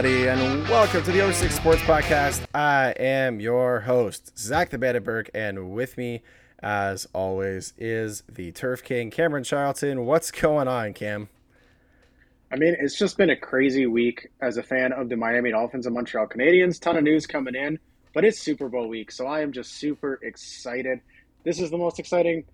Everybody, and welcome to the 06 Sports Podcast. I am your host, Zach the Bandit Burke, and with me, as always, is the Turf King, Cameron Charlton. What's going on, Cam? I mean, it's just been a crazy week as a fan of the Miami Dolphins and Montreal Canadiens. Ton of news coming in, but it's Super Bowl week, so I am just super excited. This is the most exciting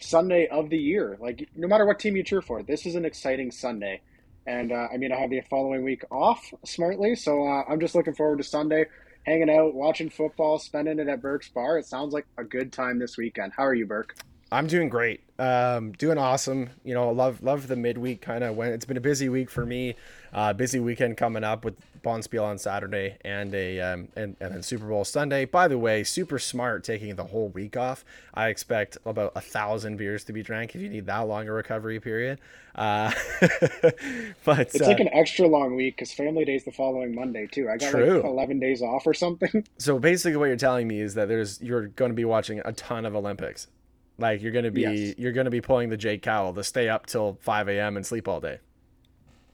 Sunday of the year. Like, no matter what team you cheer for, this is an exciting Sunday. And uh, I mean, I have the following week off smartly, so uh, I'm just looking forward to Sunday, hanging out, watching football, spending it at Burke's Bar. It sounds like a good time this weekend. How are you, Burke? I'm doing great. Um, doing awesome. You know, love love the midweek kind of when it's been a busy week for me. Uh, busy weekend coming up with Bonspiel on Saturday and a um, and, and then Super Bowl Sunday. By the way, super smart taking the whole week off. I expect about a thousand beers to be drank if you need that long a recovery period. Uh, but it's uh, like an extra long week because Family Day's the following Monday too. I got true. like eleven days off or something. So basically, what you're telling me is that there's you're going to be watching a ton of Olympics. Like you're gonna be yes. you're gonna be pulling the Jake Cowell to stay up till five a.m. and sleep all day.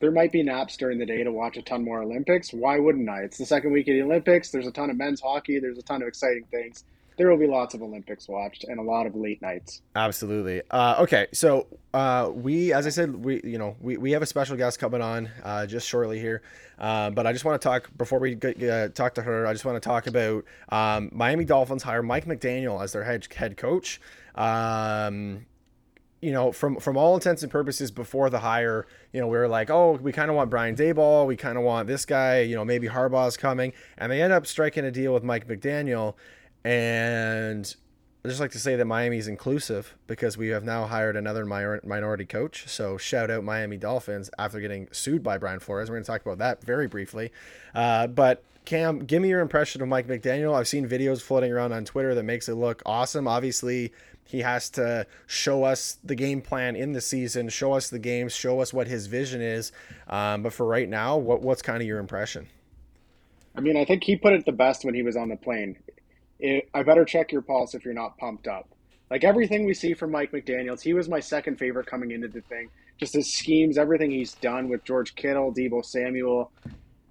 There might be naps during the day to watch a ton more Olympics. Why wouldn't I? It's the second week of the Olympics. There's a ton of men's hockey. There's a ton of exciting things. There will be lots of Olympics watched and a lot of late nights. Absolutely. Uh, okay, so uh, we, as I said, we you know we, we have a special guest coming on uh, just shortly here, uh, but I just want to talk before we get, uh, talk to her. I just want to talk about um, Miami Dolphins hire Mike McDaniel as their head head coach. Um, you know, from from all intents and purposes, before the hire, you know, we were like, oh, we kind of want Brian Daboll, we kind of want this guy, you know, maybe Harbaugh's coming, and they end up striking a deal with Mike McDaniel, and I just like to say that Miami is inclusive because we have now hired another minority coach. So shout out Miami Dolphins after getting sued by Brian Flores. We're going to talk about that very briefly, uh, but Cam, give me your impression of Mike McDaniel. I've seen videos floating around on Twitter that makes it look awesome. Obviously, he has to show us the game plan in the season, show us the games, show us what his vision is. Um, but for right now, what what's kind of your impression? I mean, I think he put it the best when he was on the plane. It, I better check your pulse if you're not pumped up. Like everything we see from Mike McDaniels, he was my second favorite coming into the thing. Just his schemes, everything he's done with George Kittle, Deebo Samuel,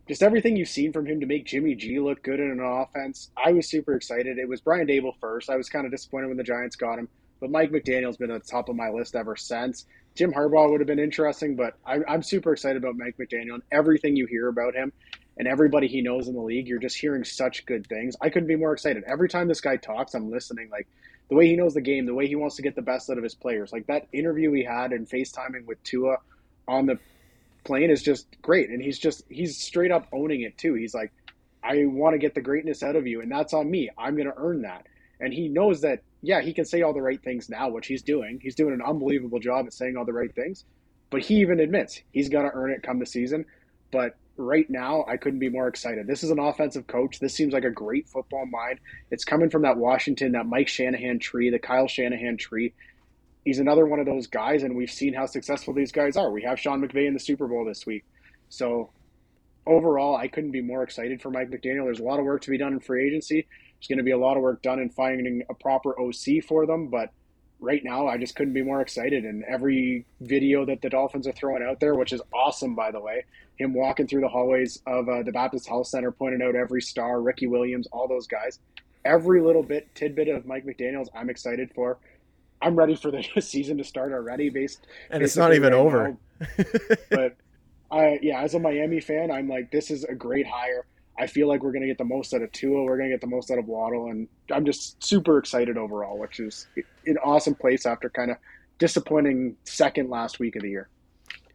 just everything you've seen from him to make Jimmy G look good in an offense. I was super excited. It was Brian Daboll first. I was kind of disappointed when the Giants got him, but Mike McDaniel's been at the top of my list ever since. Jim Harbaugh would have been interesting, but I, I'm super excited about Mike McDaniel and everything you hear about him and everybody he knows in the league. You're just hearing such good things. I couldn't be more excited. Every time this guy talks, I'm listening. Like the way he knows the game, the way he wants to get the best out of his players. Like that interview he had and FaceTiming with Tua on the plane is just great. And he's just he's straight up owning it too. He's like, I want to get the greatness out of you, and that's on me. I'm going to earn that. And he knows that, yeah, he can say all the right things now, which he's doing. He's doing an unbelievable job at saying all the right things. But he even admits he's going to earn it come the season. But right now, I couldn't be more excited. This is an offensive coach. This seems like a great football mind. It's coming from that Washington, that Mike Shanahan tree, the Kyle Shanahan tree he's another one of those guys, and we've seen how successful these guys are. We have Sean McVay in the Super Bowl this week. So overall, I couldn't be more excited for Mike McDaniel. There's a lot of work to be done in free agency. There's going to be a lot of work done in finding a proper OC for them, but right now I just couldn't be more excited. And every video that the Dolphins are throwing out there, which is awesome, by the way, him walking through the hallways of uh, the Baptist Health Center, pointing out every star, Ricky Williams, all those guys. Every little bit tidbit of Mike McDaniel's, I'm excited for. I'm ready for the season to start already. Based and it's not even right over. but I yeah, as a Miami fan, I'm like, this is a great hire. I feel like we're going to get the most out of Tua. We're going to get the most out of Waddle, and I'm just super excited overall, which is an awesome place after kind of disappointing second last week of the year.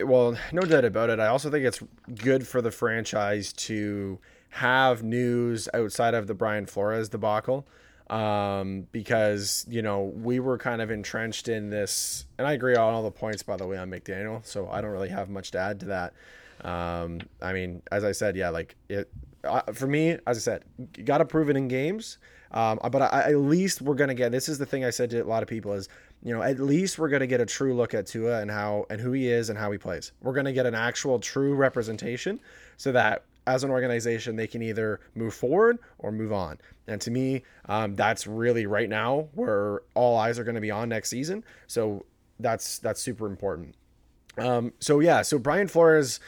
Well, no doubt about it. I also think it's good for the franchise to have news outside of the Brian Flores debacle um, because you know we were kind of entrenched in this, and I agree on all the points by the way on McDaniel, so I don't really have much to add to that. Um, I mean, as I said, yeah, like it uh, for me, as I said, got to prove it in games. Um, but I, at least we're gonna get. This is the thing I said to a lot of people is, you know, at least we're gonna get a true look at Tua and how and who he is and how he plays. We're gonna get an actual true representation, so that as an organization, they can either move forward or move on. And to me, um, that's really right now where all eyes are going to be on next season. So that's that's super important. Um, so yeah, so Brian Flores,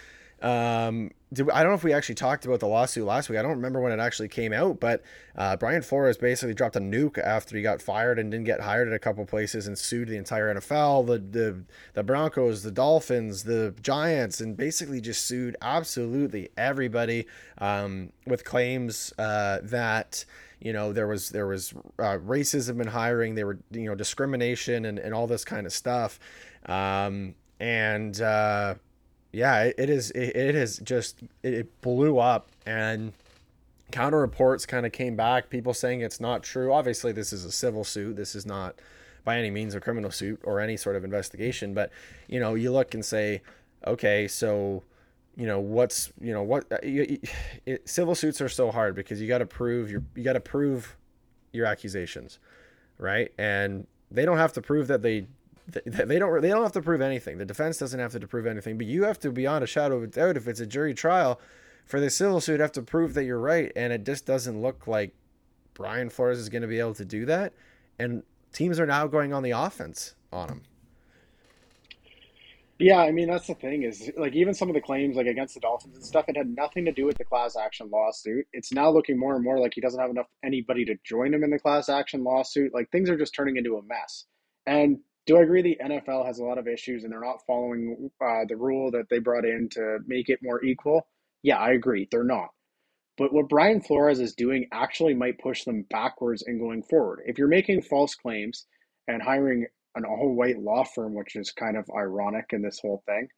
Um, did, I don't know if we actually talked about the lawsuit last week. I don't remember when it actually came out, but uh, Brian Flores basically dropped a nuke after he got fired and didn't get hired at a couple places and sued the entire NFL, the the the Broncos, the Dolphins, the Giants, and basically just sued absolutely everybody um, with claims uh, that you know there was there was uh, racism in hiring, there were you know discrimination and, and all this kind of stuff, um, and uh, yeah, it, it is. It, it is just it blew up, and counter reports kind of came back. People saying it's not true. Obviously, this is a civil suit. This is not by any means a criminal suit or any sort of investigation. But you know, you look and say, okay, so you know what's you know what uh, you, it, civil suits are so hard because you got to prove your you got to prove your accusations, right? And they don't have to prove that they they don't they don't have to prove anything. The defense doesn't have to prove anything, but you have to beyond a shadow of a doubt if it's a jury trial for the civil suit have to prove that you're right and it just doesn't look like Brian Flores is going to be able to do that and teams are now going on the offense on him. Yeah, I mean that's the thing is like even some of the claims like against the Dolphins and stuff, it had nothing to do with the class action lawsuit. It's now looking more and more like he doesn't have enough anybody to join him in the class action lawsuit. Like things are just turning into a mess. And do I agree the NFL has a lot of issues and they're not following uh, the rule that they brought in to make it more equal? Yeah, I agree. They're not. But what Brian Flores is doing actually might push them backwards and going forward. If you're making false claims and hiring an all white law firm, which is kind of ironic in this whole thing,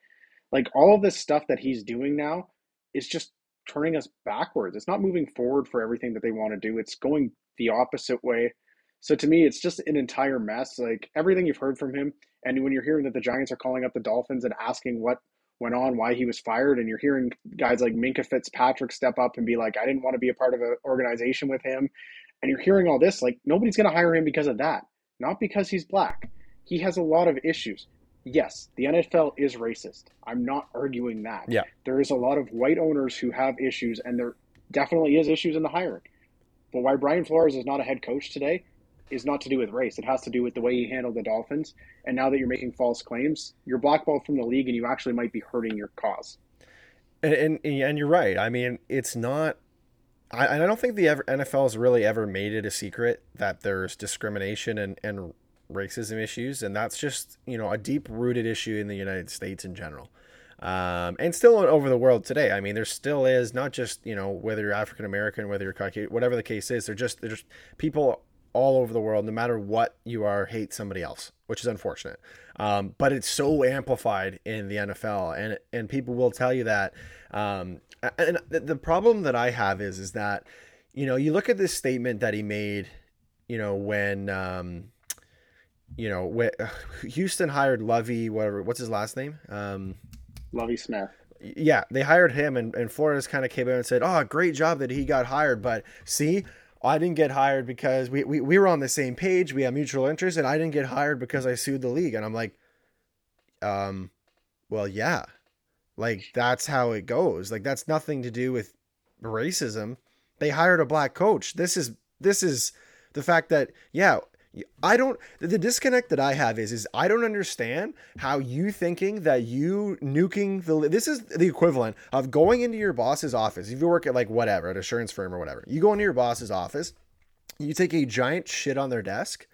like all of this stuff that he's doing now is just turning us backwards. It's not moving forward for everything that they want to do, it's going the opposite way so to me, it's just an entire mess. Like everything you've heard from him, and when you're hearing that the Giants are calling up the Dolphins and asking what went on, why he was fired, and you're hearing guys like Minkah Fitzpatrick step up and be like, "I didn't want to be a part of an organization with him," and you're hearing all this, like nobody's going to hire him because of that, not because he's black. He has a lot of issues. Yes, the NFL is racist. I'm not arguing that. Yeah, there is a lot of white owners who have issues, and there definitely is issues in the hiring. But why Brian Flores is not a head coach today is not to do with race. It has to do with the way he handled the Dolphins. And now that you're making false claims, you're blackballed from the league, and you actually might be hurting your cause. And and, and you're right. I mean, it's not. I, I don't think the NFL has really ever made it a secret that there's discrimination and, and racism issues, and that's just you know a deep rooted issue in the United States in general. Um, and still over the world today. I mean, there still is not just you know whether you're African American, whether you're Caucasian, whatever the case is. They're just they're just people all over the world, no matter what you are, hate somebody else, which is unfortunate. Um, but it's so amplified in the NFL, and and people will tell you that. Um, and the problem that I have is is that, you know, you look at this statement that he made, you know, when, um, you know, when Houston hired Lovie, whatever, what's his last name? Um, Lovie Smith yeah, they hired him, and, and Flores kind of came in and said, "Oh, great job that he got hired." But see, I didn't get hired because we, we, we were on the same page. We have mutual interests, and I didn't get hired because I sued the league. And I'm like, um, well, yeah, like that's how it goes. Like that's nothing to do with racism. They hired a black coach. This is this is the fact that yeah, I don't the disconnect that I have is is I don't understand how you thinking that you nuking the this is the equivalent of going into your boss's office. If you work at like whatever, an insurance firm or whatever. You go into your boss's office, you take a giant shit on their desk,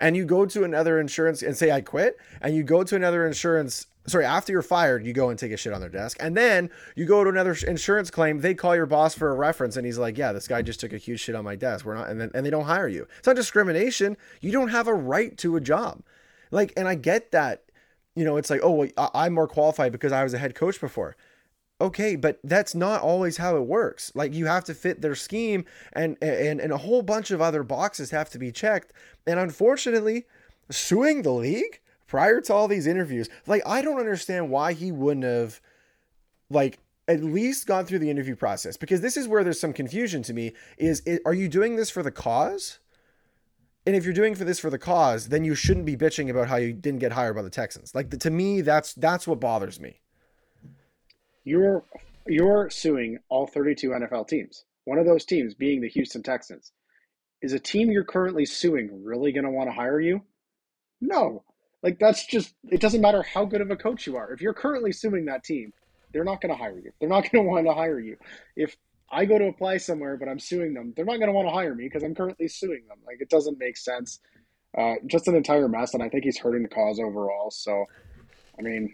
and you go to another insurance and say I quit, and you go to another insurance sorry, after you're fired, you go and take a shit on their desk. And then you go to another insurance claim, they call your boss for a reference and he's like, "Yeah, this guy just took a huge shit on my desk. We're not and then and they don't hire you." It's not discrimination. You don't have a right to a job. Like and I get that you know, it's like, "Oh, well, I'm more qualified because I was a head coach before." Okay, but that's not always how it works. Like you have to fit their scheme and and and a whole bunch of other boxes have to be checked. And unfortunately, suing the league prior to all these interviews, like I don't understand why he wouldn't have like at least gone through the interview process because this is where there's some confusion to me is it, are you doing this for the cause? And if you're doing for this for the cause, then you shouldn't be bitching about how you didn't get hired by the Texans. Like the, to me, that's that's what bothers me. You're you're suing all 32 NFL teams. One of those teams being the Houston Texans. Is a team you're currently suing really going to want to hire you? No. Like that's just it doesn't matter how good of a coach you are. If you're currently suing that team, they're not going to hire you. They're not going to want to hire you. If I go to apply somewhere, but I'm suing them, they're not going to want to hire me because I'm currently suing them. Like it doesn't make sense. Uh, just an entire mess, and I think he's hurting the cause overall. So, I mean,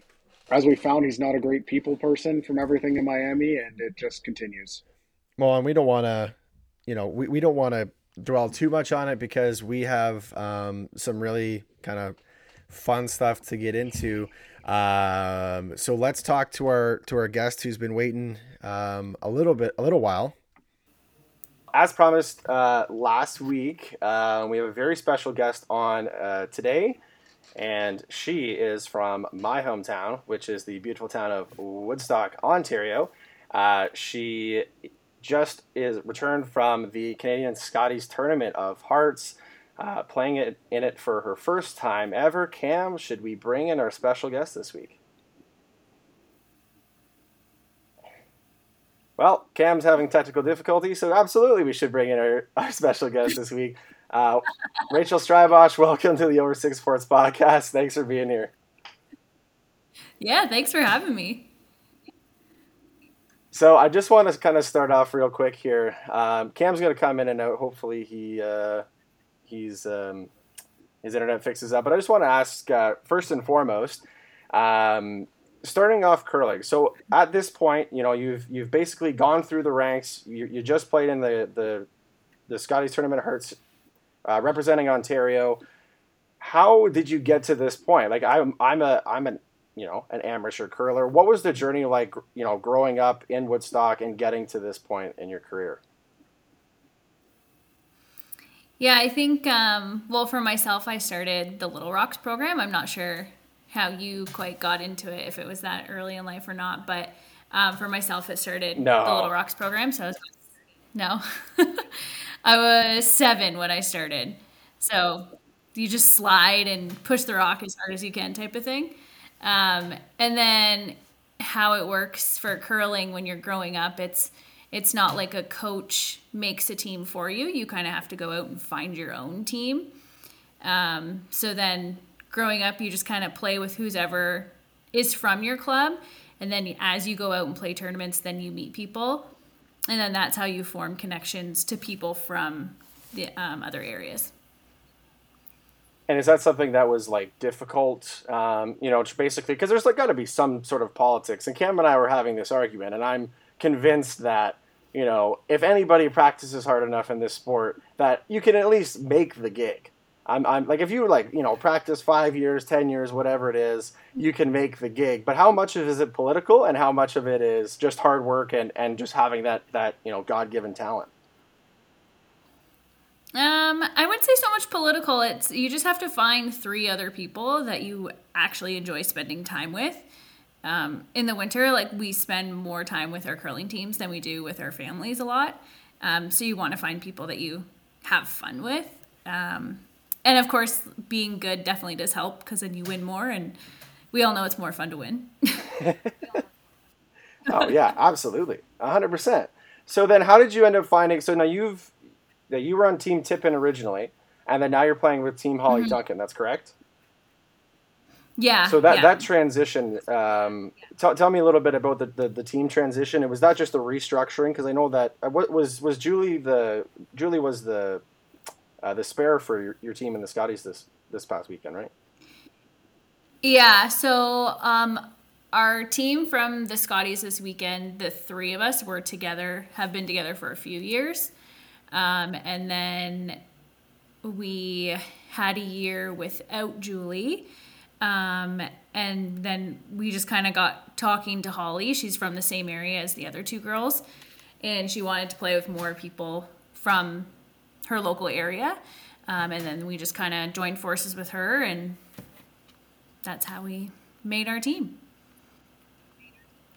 as we found, he's not a great people person from everything in Miami, and it just continues. Well, and we don't want to, you know, we, we don't want to dwell too much on it because we have um, some really kind of fun stuff to get into. Um, so let's talk to our to our guest who's been waiting um, a little bit, a little while. As promised uh, last week, uh, we have a very special guest on uh, today, and she is from my hometown, which is the beautiful town of Woodstock, Ontario. Uh, she just is returned from the Canadian Scotties Tournament of Hearts uh, playing it in it for her first time ever. Cam, should we bring in our special guest this week? Well, Cam's having technical difficulties, so absolutely we should bring in our, our special guest this week. Uh, Rachelle Strybosch, welcome to the Over Six Sports podcast. Thanks for being here. Yeah, thanks for having me. So I just want to kind of start off real quick here. Um, Cam's going to come in and out. Hopefully he uh, he's um, his internet fixes up. But I just want to ask uh, first and foremost, um, starting off curling. So at this point, you know you've you've basically gone through the ranks. You, you just played in the the the Scotties Tournament of Hearts, uh, representing Ontario. How did you get to this point? Like I'm I'm a I'm an you know an amateur curler. What was the journey like? You know, growing up in Woodstock and getting to this point in your career. Yeah, I think, um, well, for myself, I started the Little Rocks program. I'm not sure how you quite got into it, if it was that early in life or not. But um, for myself, it started no. the Little Rocks program. So I was, no, I was seven when I started. So you just slide and push the rock as hard as you can, type of thing. Um, and then how it works for curling when you're growing up, it's it's not like a coach makes a team for you. You kind of have to go out and find your own team. Um, so then growing up, you just kind of play with who's ever is from your club. And then as you go out and play tournaments, then you meet people. And then that's how you form connections to people from the um, other areas. And is that something that was like difficult? Um, you know, it's basically, because there's like got to be some sort of politics. And Cam and I were having this argument, and I'm convinced that you know, if anybody practices hard enough in this sport, that you can at least make the gig. I'm, I'm like, if you like, you know, practice five years, ten years, whatever it is, you can make the gig. But how much of is it political, and how much of it is just hard work and and just having that that you know God given talent? Um, I wouldn't say so much political. It's you just have to find three other people that you actually enjoy spending time with um, in the winter, like we spend more time with our curling teams than we do with our families a lot. Um, so you want to find people that you have fun with. Um, and of course, being good definitely does help because then you win more, and we all know it's more fun to win. oh yeah, absolutely, hundred percent. So then, how did you end up finding? So now you've that you were on Team Tippin originally, and then now you're playing with Team Hollie mm-hmm. Duncan. That's correct. Yeah. So that yeah. that transition, um, t- tell me a little bit about the, the, the team transition. It was not just the restructuring because I know that uh, what was was Julie the Julie was the uh, the spare for your, your team in the Scotties this this past weekend, right? Yeah. So um, our team from the Scotties this weekend, the three of us were together, have been together for a few years, um, and then we had a year without Julie. Um, and then we just kind of got talking to Hollie. She's from the same area as the other two girls, and she wanted to play with more people from her local area. Um, and then we just kind of joined forces with her, and that's how we made our team.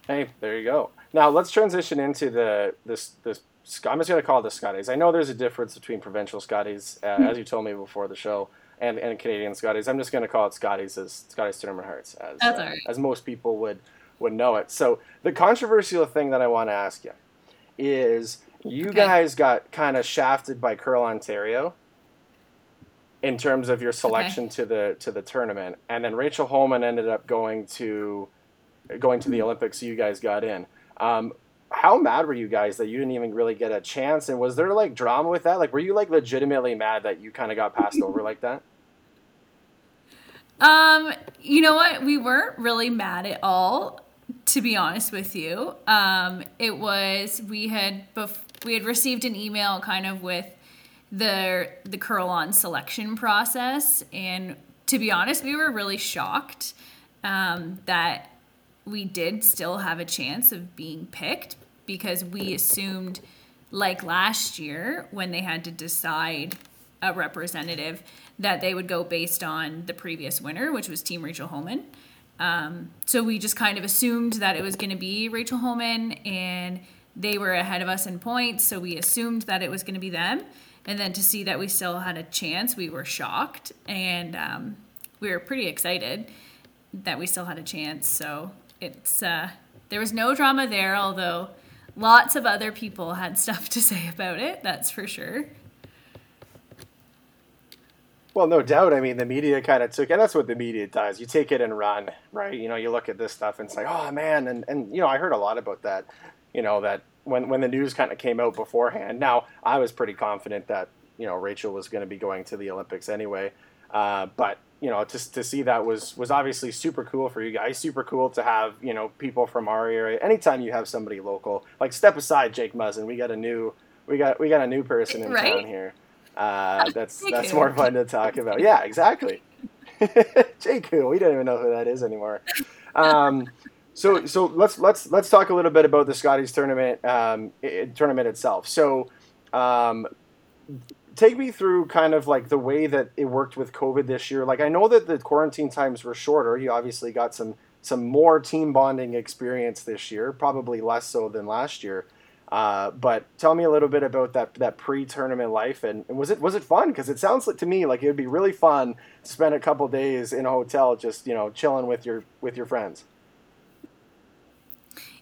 Hey, there you go. Now let's transition into the this this. I'm just going to call it the Scotties. I know there's a difference between provincial Scotties, uh, as you told me before the show and, and Canadian Scotties. I'm just going to call it Scotties as Scotties Tournament Hearts as uh, right. as most people would would know it. So the controversial thing that I want to ask you is you okay. guys got kind of shafted by Curl Ontario in terms of your selection okay. to the to the tournament, and then Rachel Homan ended up going to going to the Olympics, so you guys got in. Um, how mad were you guys that you didn't even really get a chance? And was there like drama with that? Like, were you like legitimately mad that you kind of got passed over like that? Um, you know what? We weren't really mad at all, to be honest with you. Um, it was we had bef- we had received an email kind of with the the CurlON selection process, and to be honest, we were really shocked um, that we did still have a chance of being picked because we assumed, like last year when they had to decide a representative, that they would go based on the previous winner, which was Team Rachel Homan. Um, so we just kind of assumed that it was going to be Rachel Homan, and they were ahead of us in points, so we assumed that it was going to be them. And then to see that we still had a chance, we were shocked, and um, we were pretty excited that we still had a chance. So it's uh, there was no drama there, although lots of other people had stuff to say about it. That's for sure. Well, no doubt. I mean, the media kind of took, and that's what the media does. You take it and run, right? You know, you look at this stuff and it's like, oh man, and and you know, I heard a lot about that. You know, that when when the news kind of came out beforehand. Now, I was pretty confident that you know Rachel was going to be going to the Olympics anyway, uh, but you know, to, to see that was was obviously super cool for you guys. Super cool to have you know people from our area. Anytime you have somebody local, like step aside, Jake Muzzin. We got a new we got we got a new person in right? town here. Uh, that's that's more fun to talk about. Yeah, exactly. Jake, who we don't even know who that is anymore. Um, so so let's let's let's talk a little bit about the Scotties tournament um, it, tournament itself. So. Um, take me through kind of like the way that it worked with COVID this year. Like I know that the quarantine times were shorter. You obviously got some some more team bonding experience this year, probably less so than last year. Uh, but tell me a little bit about that that pre-tournament life, and, and was it was it fun? Because it sounds like, to me like it would be really fun to spend a couple days in a hotel, just you know, chilling with your with your friends.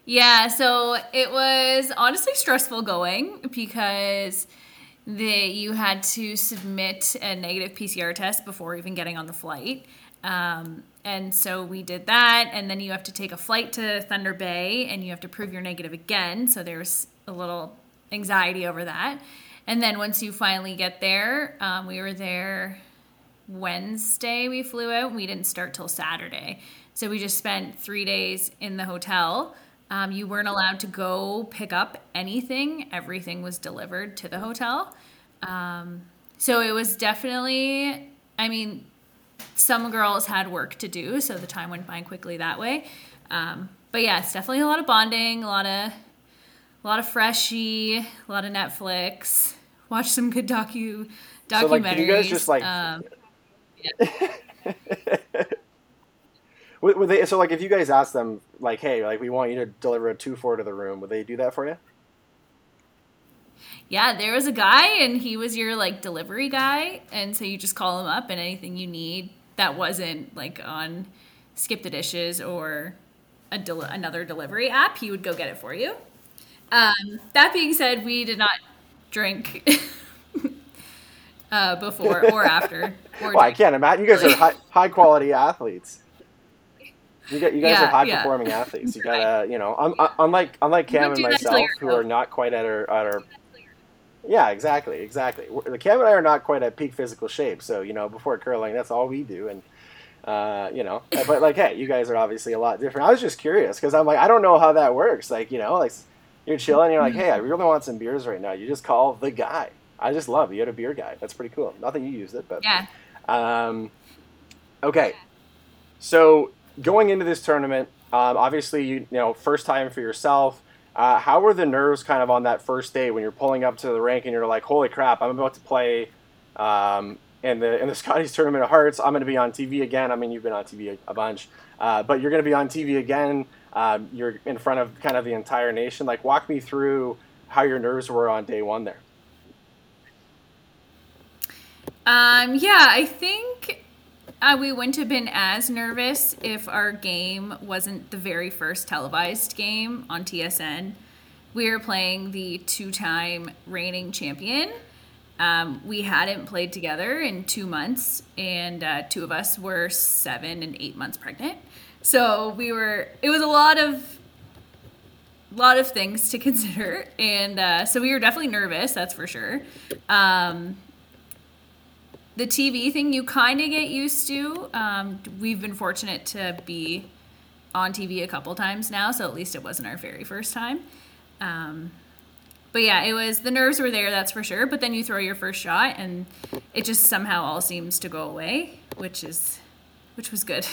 Yeah, so it was honestly stressful going because that you had to submit a negative PCR test before even getting on the flight. Um, and so we did that, and then you have to take a flight to Thunder Bay, and you have to prove you're negative again. So there's a little anxiety over that. And then once you finally get there, um, we were there Wednesday. We flew out. We didn't start till Saturday, so we just spent three days in the hotel. Um, you weren't allowed to go pick up anything, everything was delivered to the hotel. Um, so it was definitely, I mean, some girls had work to do, so the time went by quickly that way. Um, but yeah, it's definitely a lot of bonding, a lot of, a lot of freshie, a lot of Netflix. Watch some good docu documentaries. So like, you guys just like? Um, yeah. Would, they, so like if you guys ask them like, hey, like we want you to deliver a two four to the room, would they do that for you? Yeah, there was a guy and he was your like delivery guy, and so you just call him up and anything you need that wasn't like on Skip the Dishes or a del- another delivery app, he would go get it for you. Um, that being said, we did not drink uh, before or after. Or well, I can't imagine. You guys are high, high quality athletes. You, get, you guys yeah, are high performing athletes. You gotta, you know, un, unlike unlike Cam and myself, who are not quite at our at our. Yeah, exactly, exactly. The Cam and I are not quite at peak physical shape, so you know, before curling, that's all we do, and uh, you know, but like, hey, you guys are obviously a lot different. I was just curious because I'm like, I don't know how that works. Like, you know, like you're chilling, you're like, hey, I really want some beers right now. You just call the guy. I just love you had a beer guy. That's pretty cool. Not that you used it, but yeah. Um, okay, so going into this tournament, um, obviously you, you know first time for yourself. Uh, how were the nerves kind of on that first day when you're pulling up to the rank and you're like, holy crap, I'm about to play um, in the in the Scotties Tournament of Hearts. I'm going to be on TV again. I mean, you've been on TV a, a bunch, uh, but you're going to be on TV again. Um, you're in front of kind of the entire nation. Like, walk me through how your nerves were on day one there. Um, yeah, I think uh, we wouldn't have been as nervous if our game wasn't the very first televised game on TSN. We were playing the two time reigning champion. Um, we hadn't played together in two months, and uh, two of us were seven and eight months pregnant. so we were. It was a lot of lot of things to consider, and uh, so we were definitely nervous. That's for sure. Um, the TV thing you kind of get used to. Um, we've been fortunate to be on TV a couple times now, so at least it wasn't our very first time. Um, but yeah, it was the nerves were there, that's for sure. But then you throw your first shot, and it just somehow all seems to go away, which is which was good.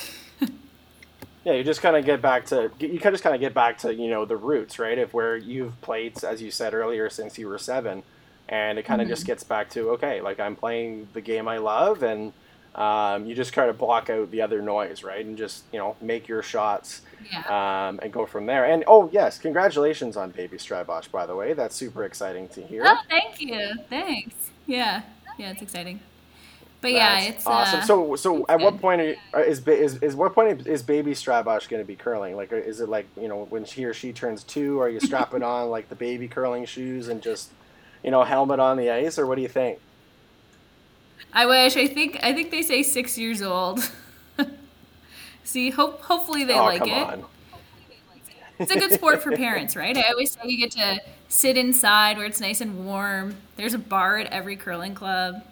yeah, you just kind of get back to you kind of just kind of get back to you know the roots, right? Of where you've played, as you said earlier, since you were seven and it kind of mm-hmm. just gets back to okay, like I'm playing the game I love, and um, you just kind of block out the other noise, right, and just you know make your shots yeah. um, and go from there. And oh yes, congratulations on Baby Strybosch, by the way. That's super exciting to hear. Oh, thank you. Thanks. Yeah, yeah, it's exciting. But That's yeah, it's awesome. Uh, so, so at good. what point are, uh, is is is what point is Baby Strybosch going to be curling? Like, is it like you know when he or she turns two? Are you strapping on like the baby curling shoes and just you know, helmet on the ice, or what do you think? I wish. I think. I think they say six years old. See, hope hopefully they oh, like it. On. It's a good sport for parents, right? I always say you get to sit inside where it's nice and warm. There's a bar at every curling club.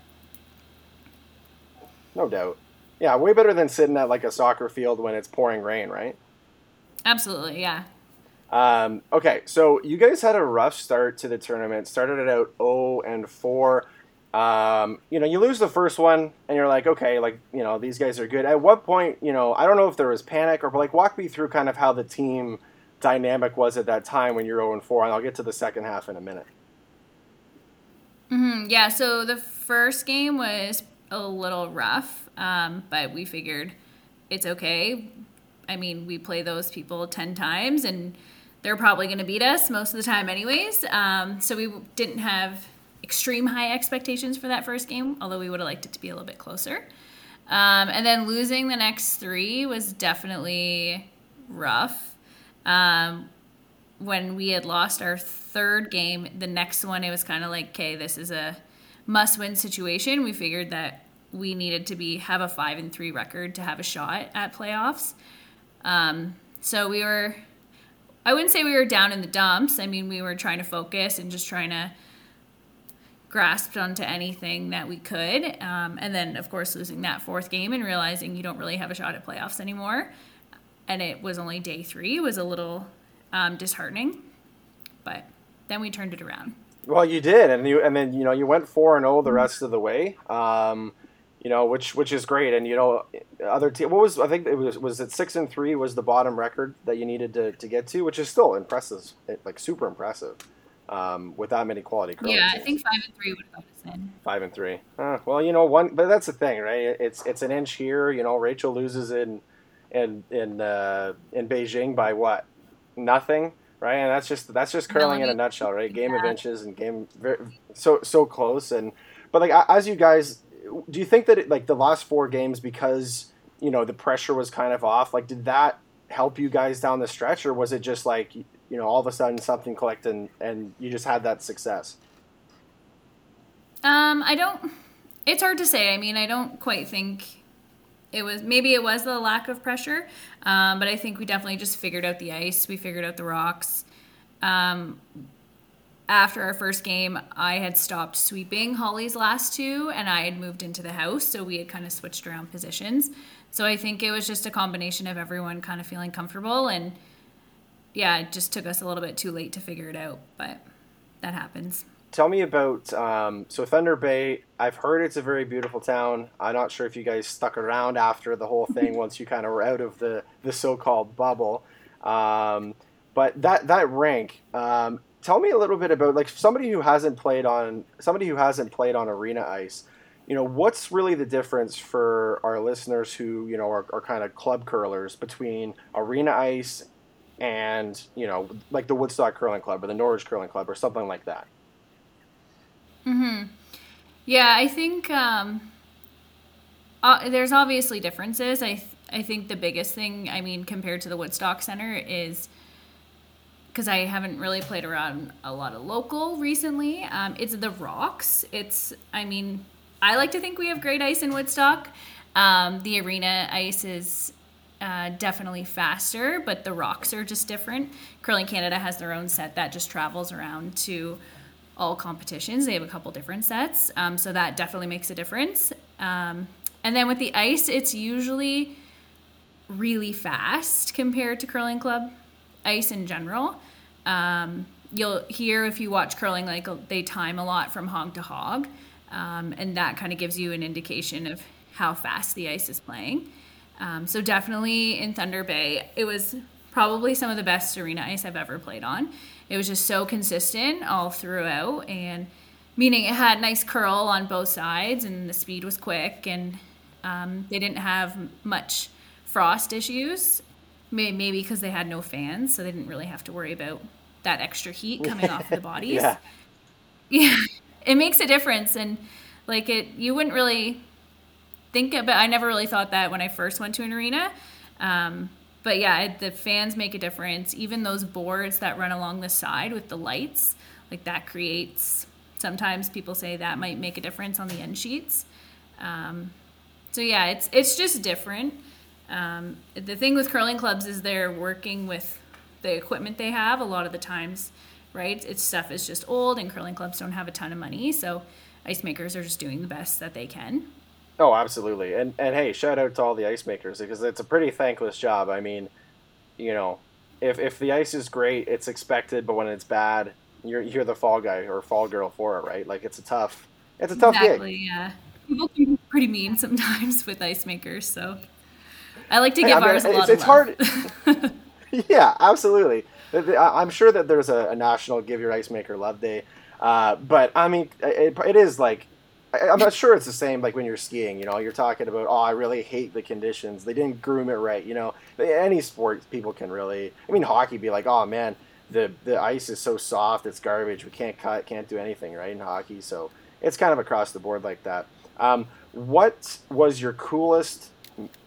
No doubt. Yeah, way better than sitting at like a soccer field when it's pouring rain, right? Absolutely, yeah. Um, okay, so you guys had a rough start to the tournament. Started it out 0 and 4. Um, you know, you lose the first one, and you're like, okay, like you know, these guys are good. At what point, you know, I don't know if there was panic or like walk me through kind of how the team dynamic was at that time when you're 0 and 4, and I'll get to the second half in a minute. Mm-hmm. Yeah, so the first game was a little rough, um, but we figured it's okay. I mean, we play those people 10 times and they're probably going to beat us most of the time, anyways. Um, so we didn't have extreme high expectations for that first game, although we would have liked it to be a little bit closer. Um, and then losing the next three was definitely rough. Um, when we had lost our third game, the next one, it was kind of like, okay, this is a must win situation. We figured that we needed to be have a five and three record to have a shot at playoffs. Um, so we were I wouldn't say we were down in the dumps. I mean, we were trying to focus and just trying to grasp onto anything that we could. Um, and then, of course, losing that fourth game and realizing you don't really have a shot at playoffs anymore. And it was only day three was a little um, disheartening, but then we turned it around. Well, you did, and you and then you know you went four and zero oh the rest of the way. Um, you know, which which is great. And you know, other team. What was I think it was was it six and three was the bottom record that you needed to, to get to, which is still impressive, like super impressive, um, with that many quality. Yeah, teams. I think five and three would have us in. Five and three. Uh, well, you know, one, but that's the thing, right? It's it's an inch here. You know, Rachel loses in in in uh, in Beijing by what? Nothing. Right, and that's just that's just curling in a nutshell, right? Game yeah. of inches and game very, so so close, and but like as you guys do you think that it, like the last four games because you know the pressure was kind of off like did that help you guys down the stretch or was it just like you know all of a sudden something clicked and and you just had that success? Um i don't it's hard to say. I mean i don't quite think it was maybe it was the lack of pressure um, but i think we definitely just figured out the ice we figured out the rocks. Um, after our first game, I had stopped sweeping Hollie's last two and I had moved into the house. So we had kind of switched around positions. So I think it was just a combination of everyone kind of feeling comfortable. And yeah, it just took us a little bit too late to figure it out, but that happens. Tell me about um, so Thunder Bay. I've heard it's a very beautiful town. I'm not sure if you guys stuck around after the whole thing once you kind of were out of the the so-called bubble. Um, but that that rank, um, tell me a little bit about like somebody who hasn't played on somebody who hasn't played on arena ice you know what's really the difference for our listeners who you know are, are kind of club curlers between arena ice and you know like the woodstock curling club or the norwich curling club or something like that? Hmm yeah i think um, uh, there's obviously differences. I th- i think the biggest thing i mean compared to the woodstock center is because I haven't really played around a lot of local recently. Um, it's the rocks. It's, I mean, I like to think we have great ice in Woodstock. Um, the arena ice is uh, definitely faster, but the rocks are just different. Curling Canada has their own set that just travels around to all competitions. They have a couple different sets, um, so that definitely makes a difference. Um, and then with the ice, it's usually really fast compared to curling club ice in general. Um, you'll hear if you watch curling, like they time a lot from hog to hog, um, and that kind of gives you an indication of how fast the ice is playing. Um, so definitely in Thunder Bay, it was probably some of the best arena ice I've ever played on. It was just so consistent all throughout, and meaning it had nice curl on both sides, and the speed was quick, and um, they didn't have much frost issues. Maybe because they had no fans, so they didn't really have to worry about that extra heat coming off the bodies. yeah. yeah, it makes a difference, and like it, you wouldn't really think about. I never really thought that when I first went to an arena. Um, but yeah, the fans make a difference. Even those boards that run along the side with the lights, like that creates. Sometimes people say that might make a difference on the end sheets. Um, so yeah, it's it's just different. Um, the thing with curling clubs is they're working with the equipment they have a lot of the times, right? It's stuff is just old, and curling clubs don't have a ton of money, so ice makers are just doing the best that they can. Oh, absolutely. And and hey, shout out to all the ice makers because it's a pretty thankless job. I mean, you know, if if the ice is great, it's expected, but when it's bad, you're you're the fall guy or fall girl for it, right? Like it's a tough it's a tough exactly, gig. yeah. People can be pretty mean sometimes with ice makers, so I like to give I mean, ours a lot it's, of it's hard. yeah, absolutely. I'm sure that there's a, a national Give Your Ice Maker Love Day, uh, but I mean, it, it is like I'm not sure it's the same like when you're skiing. You know, you're talking about, oh, I really hate the conditions. They didn't groom it right. You know, any sport people can really. I mean, hockey be like, oh man, the the ice is so soft, it's garbage. We can't cut, can't do anything right in hockey. So it's kind of across the board like that. Um, what was your coolest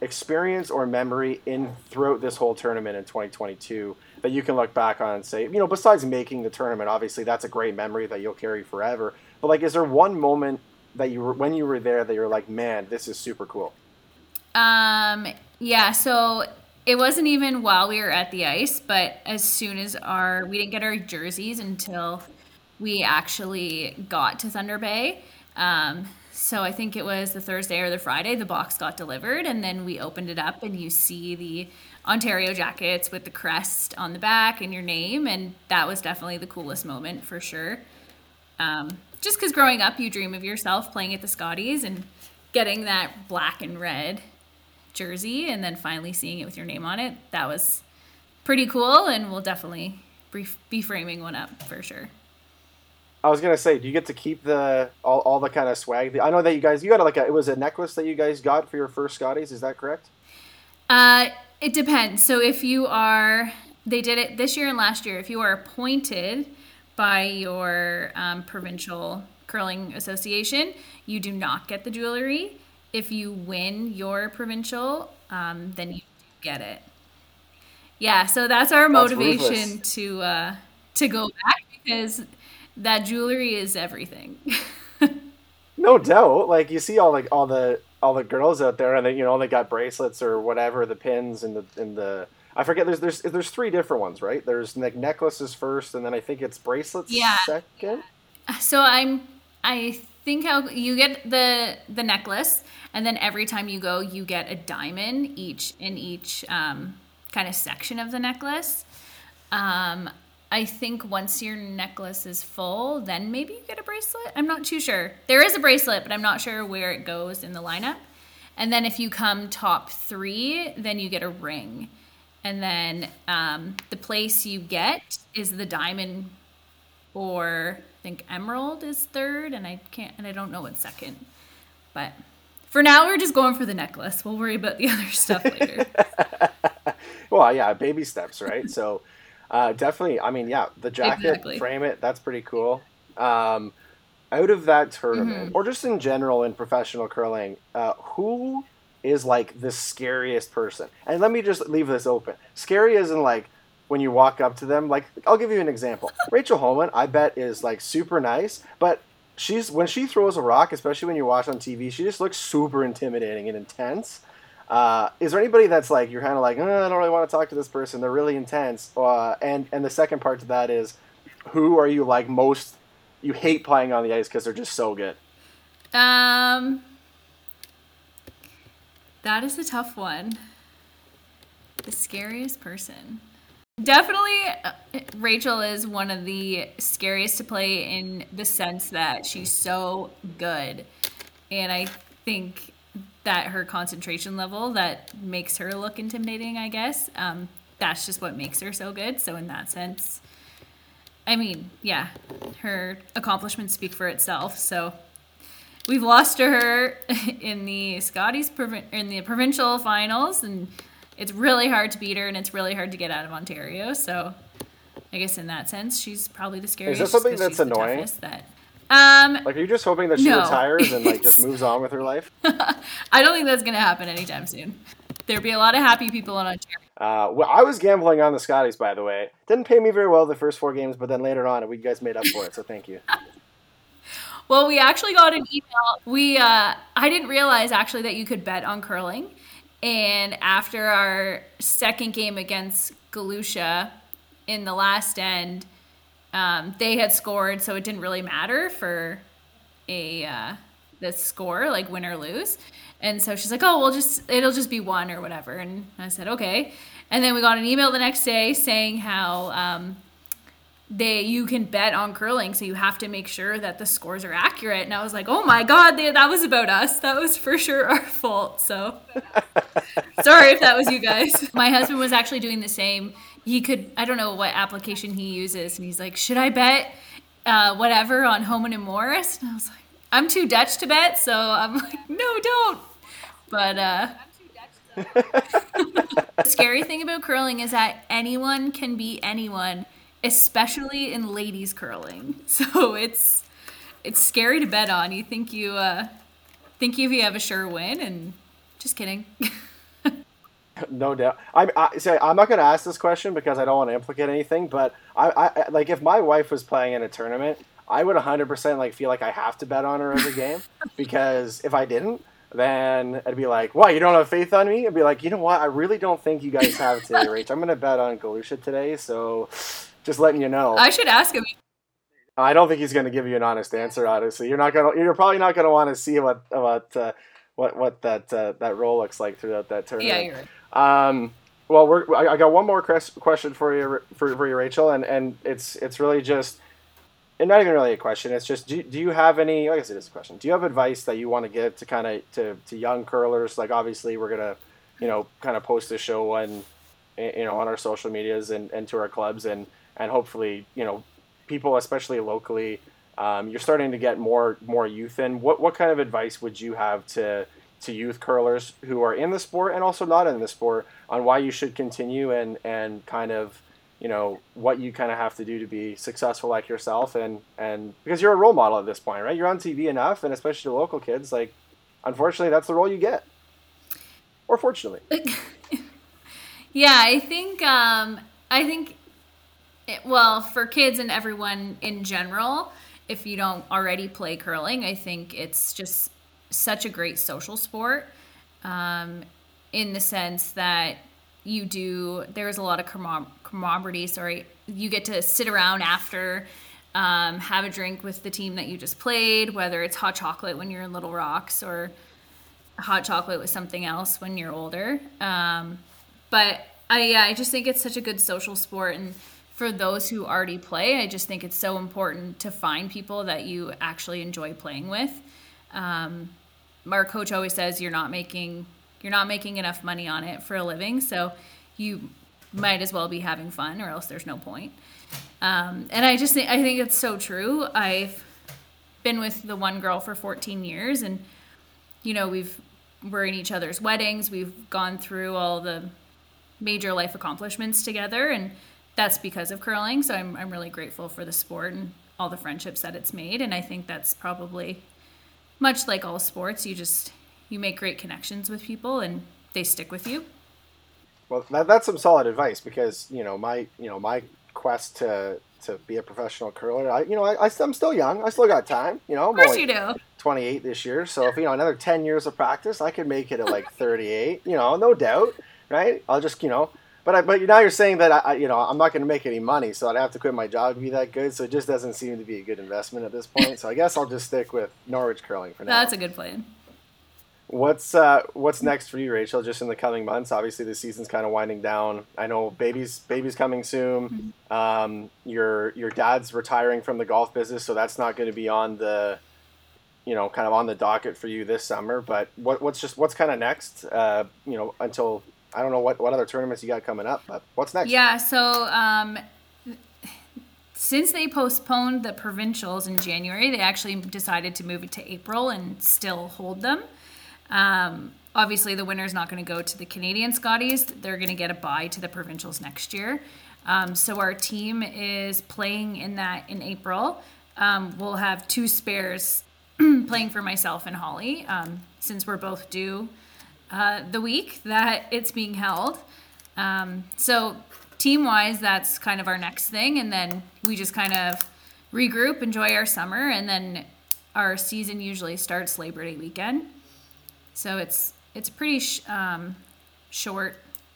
experience or memory in throughout this whole tournament in 2022 that you can look back on and say, you know, besides making the tournament, obviously that's a great memory that you'll carry forever. But like, is there one moment that you were when you were there that you're like, man, this is super cool? Um, yeah. So it wasn't even while we were at the ice, but as soon as our we didn't get our jerseys until we actually got to Thunder Bay. Um, so I think it was the Thursday or the Friday the box got delivered, and then we opened it up, and you see the Ontario jackets with the crest on the back and your name, and that was definitely the coolest moment for sure. Um, just because growing up, you dream of yourself playing at the Scotties and getting that black and red jersey and then finally seeing it with your name on it. That was pretty cool, and we'll definitely be framing one up for sure. I was gonna say, do you get to keep the all, all the kind of swag? I know that you guys you got like a it was a necklace that you guys got for your first Scotties. Is that correct? Uh, it depends. So if you are, they did it this year and last year. If you are appointed by your um, provincial curling association, you do not get the jewelry. If you win your provincial, um, then you get it. Yeah, so that's our that's motivation ruthless. to uh, to go back because that jewelry is everything. no doubt. Like you see all like all the all the girls out there, and they you know they got bracelets or whatever, the pins and the and the I forget. There's there's there's three different ones, right? There's like necklaces first, and then I think it's bracelets yeah. second. So I'm I think how you get the the necklace, and then every time you go, you get a diamond each in each um, kind of section of the necklace. Um, I think once your necklace is full, then maybe you get a bracelet. I'm not too sure. There is a bracelet, but I'm not sure where it goes in the lineup. And then if you come top three, then you get a ring and then um, the place you get is the diamond or I think emerald is third, and I can't and I don't know what's second. But for now, we're just going for the necklace. We'll worry about the other stuff later. well, yeah, baby steps, right? so uh, definitely, I mean, yeah, the jacket, exactly. frame it, that's pretty cool. Um, out of that tournament, mm-hmm. or just in general in professional curling, uh, who is like the scariest person. And let me just leave this open. Scary isn't like when you walk up to them. Like I'll give you an example. Rachel Homan, I bet, is like super nice, but she's when she throws a rock, especially when you watch on TV, she just looks super intimidating and intense. Uh, is there anybody that's like you're kind of like, oh, I don't really want to talk to this person. They're really intense. Uh, and and the second part to that is, who are you like most? You hate playing on the ice because they're just so good. Um, that is a tough one. The scariest person. Definitely, uh, Rachel is one of the scariest to play in the sense that she's so good. And I think that her concentration level that makes her look intimidating, I guess. Um, that's just what makes her so good. So, in that sense, I mean, yeah, her accomplishments speak for itself. So, we've lost to her in the Scotties in the provincial finals, and it's really hard to beat her, and it's really hard to get out of Ontario. So, I guess in that sense, she's probably the scariest. Is that something that's annoying? That um, like, are you just hoping that she no. retires and like just moves on with her life? I don't think that's gonna happen anytime soon. There'd be a lot of happy people in Ontario. Uh, well, I was gambling on the Scotties, by the way. Didn't pay me very well the first four games, but then later on, we guys made up for it. So thank you. well, we actually got an email. We uh, I didn't realize actually that you could bet on curling, and after our second game against Galusha in the last end um, they had scored, so it didn't really matter for a uh, the score, like win or lose. And so she's like, "Oh, we'll just it'll just be one or whatever." And I said, "Okay." And then we got an email the next day saying how um, they you can bet on curling, so you have to make sure that the scores are accurate. And I was like, "Oh my god, they, that was about us. That was for sure our fault." So sorry if that was you guys. My husband was actually doing the same he could I don't know what application he uses, and he's like, should I bet uh, whatever on Homan and Morris? And I was like, I'm too Dutch to bet, so I'm like, no, don't. But uh, the scary thing about curling is that anyone can beat anyone, especially in ladies curling. So it's it's scary to bet on. You think you uh, think you have a sure win, and just kidding. No doubt. I, I say I'm not going to ask this question because I don't want to implicate anything. But I, I like if my wife was playing in a tournament, I would 100% like feel like I have to bet on her every game because if I didn't, then I'd be like, "Why you don't have faith on me?" I'd be like, "You know what? I really don't think you guys have it today, Rach. I'm going to bet on Galusha today, so just letting you know." I should ask him. I don't think he's going to give you an honest answer. Honestly, you're not going. to You're probably not going to want to see what what uh, what what that uh, that role looks like throughout that tournament. Yeah, you're right. Um, well, we're, I got one more question for you, for, for you, Rachelle, and, and it's it's really just, and not even really a question. It's just, do, do you have any? I guess it is a question. Do you have advice that you want to give to kind of to, to young curlers? Like, obviously, we're gonna, you know, kind of post this show on, you know, on our social medias and, and to our clubs, and and hopefully, you know, people, especially locally, um, you're starting to get more more youth in. What what kind of advice would you have to to youth curlers who are in the sport and also not in the sport on why you should continue and and kind of you know what you kind of have to do to be successful like yourself and and because you're a role model at this point right? You're on tv enough and especially to local kids like unfortunately that's the role you get. Or fortunately. Yeah i think um i think it, well for kids and everyone in general if you don't already play curling i think it's just such a great social sport um, in the sense that you do there's a lot of camaraderie sorry you get to sit around after um, have a drink with the team that you just played whether it's hot chocolate when you're in little rocks or hot chocolate with something else when you're older. Um, but I, yeah, I just think it's such a good social sport and for those who already play i just think it's so important to find people that you actually enjoy playing with. Um, our coach always says you're not making you're not making enough money on it for a living, so you might as well be having fun, or else there's no point. Um, and I just think I think it's so true. I've been with the one girl for 14 years, and you know we've we're in each other's weddings. We've gone through all the major life accomplishments together, and that's because of curling. So I'm I'm really grateful for the sport and all the friendships that it's made, and I think that's probably much like all sports, you just you make great connections with people and they stick with you. Well, that, that's some solid advice because you know my you know my quest to to be a professional curler. I you know I, I am still young. I still got time. You know, of course you do. 28 this year. So if you know another 10 years of practice, I could make it at like 38. You know, no doubt, right? I'll just you know. But I, but now you're saying that I, you know I'm not going to make any money, so I'd have to quit my job to be that good. So it just doesn't seem to be a good investment at this point. So I guess I'll just stick with Norwich curling for now. That's a good plan. What's uh, what's next for you, Rachelle? Just in the coming months. Obviously, the season's kind of winding down. I know baby's baby's coming soon. Mm-hmm. Um, your your dad's retiring from the golf business, so that's not going to be on the, you know, kind of on the docket for you this summer. But what what's just what's kind of next? Uh, you know, until I don't know what what other tournaments you got coming up, but what's next? Yeah, so um, since they postponed the provincials in January, they actually decided to move it to April and still hold them. Um, obviously, the winner is not going to go to the Canadian Scotties. They're going to get a bye to the provincials next year. Um, so our team is playing in that in April. Um, we'll have two spares playing for myself and Hollie um, since we're both due uh, the week that it's being held. Um, so team wise, that's kind of our next thing, and then we just kind of regroup, enjoy our summer, and then our season usually starts Labor Day weekend. So it's it's pretty sh- um, short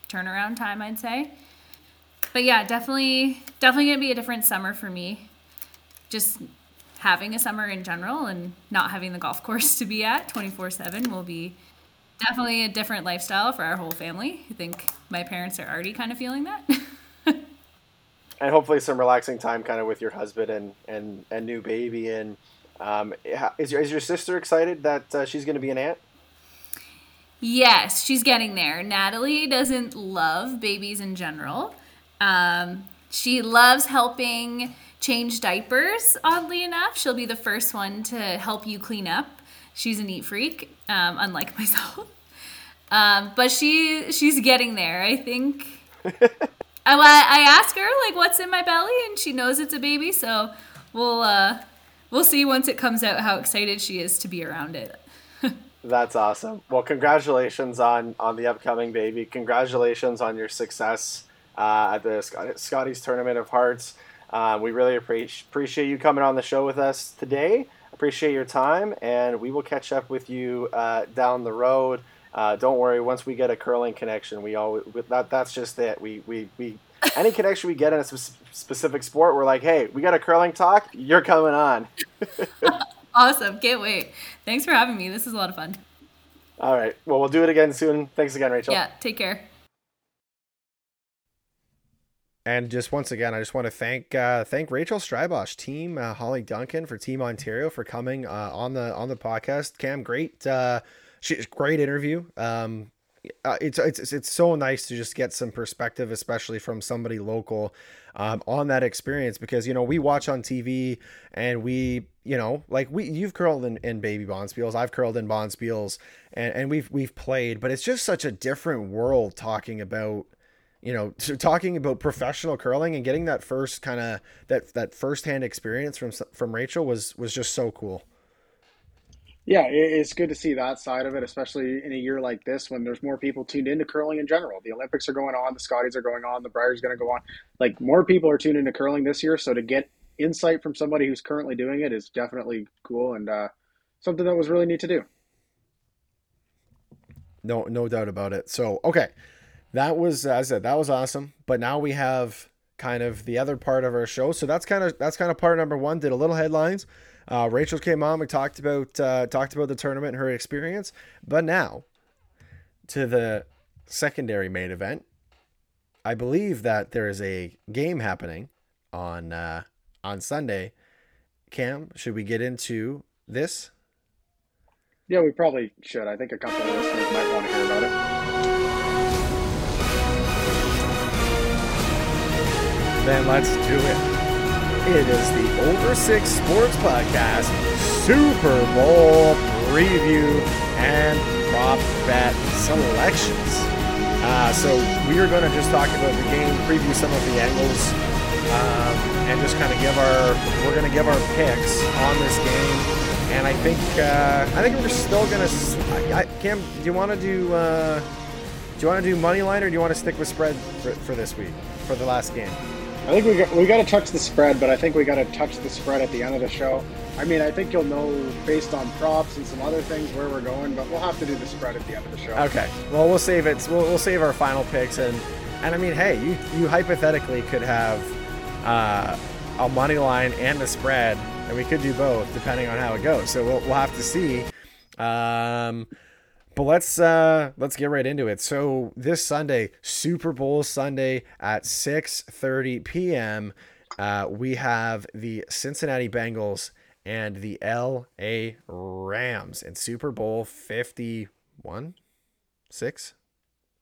turnaround time, I'd say. But yeah, definitely definitely gonna be a different summer for me. Just having a summer in general and not having the golf course to be at 24 7 will be definitely a different lifestyle for our whole family. I think my parents are already kind of feeling that. and hopefully some relaxing time kind of with your husband and and, and new baby and um, is, your, is your sister excited that uh, she's going to be an aunt Yes, she's getting there. Natalie doesn't love babies in general. Um, she loves helping change diapers, oddly enough. She'll be the first one to help you clean up. She's a neat freak, um, unlike myself. Um, but she she's getting there. I think. I, I ask her like what's in my belly, and she knows it's a baby. So we'll uh, we'll see once it comes out how excited she is to be around it. That's awesome. Well, congratulations on on the upcoming baby. Congratulations on your success uh, at the Scotties Tournament of Hearts. Uh, we really appreciate appreciate you coming on the show with us today. Appreciate your time, and we will catch up with you uh, down the road. Uh, don't worry. Once we get a curling connection, we always that that's just it. We we we any connection we get in a specific sport, we're like, hey, we got a curling talk. You're coming on. awesome. Can't wait. Thanks for having me. This is a lot of fun. All right. Well, we'll do it again soon. Thanks again, Rachelle. Yeah. Take care. And just once again, I just want to thank uh, thank Rachelle Strybosch, Team uh, Hollie Duncan for Team Ontario for coming uh, on the on the podcast. Cam, great, uh, she, great interview. Um, uh, it's it's it's so nice to just get some perspective, especially from somebody local um, on that experience because you know we watch on TV and we you know like we you've curled in, in baby bonspiels I've curled in bonspiels and, and we've we've played but it's just such a different world talking about you know so talking about professional curling and getting that first kind of that that firsthand experience from from Rachelle was was just so cool. Yeah, it's good to see that side of it, especially in a year like this when there's more people tuned into curling in general. The Olympics are going on, the Scotties are going on, the Brier's going to go on. Like more people are tuned into curling this year, so to get insight from somebody who's currently doing it is definitely cool and uh, something that was really neat to do. No, no doubt about it. So, okay, that was as I said, that was awesome. But now we have kind of the other part of our show. So that's kind of that's kind of part number one. Did a little headlines uh, Rachelle came on. We talked about uh, talked about the tournament and her experience. But now to the secondary main event. I believe that there is a game happening on uh, on Sunday. Cam, should we get into this? Yeah, we probably should. I think a couple of listeners might want to hear about it. Then let's do it. It is the Over Six Sports Podcast Super Bowl preview and prop bet selections. Uh, so we are going to just talk about the game, preview some of the angles, um, and just kind of give our we're going to give our picks on this game. And I think uh, I think we're still going to. Cam, do you want to do? Uh, do you want to do money line or do you want to stick with spread for, for this week for the last game? I think we got, we got to touch the spread, but I think we got to touch the spread at the end of the show. I mean, I think you'll know based on props and some other things where we're going, but we'll have to do the spread at the end of the show. Okay. Well, we'll save it. We'll, we'll save our final picks, and and I mean, hey, you you hypothetically could have uh, a money line and a spread, and we could do both depending on how it goes. So we'll we'll have to see. Um, but let's uh, let's get right into it. So this Sunday, Super Bowl Sunday at 6:30 p.m., uh, we have the Cincinnati Bengals and the LA Rams in Super Bowl 51, six.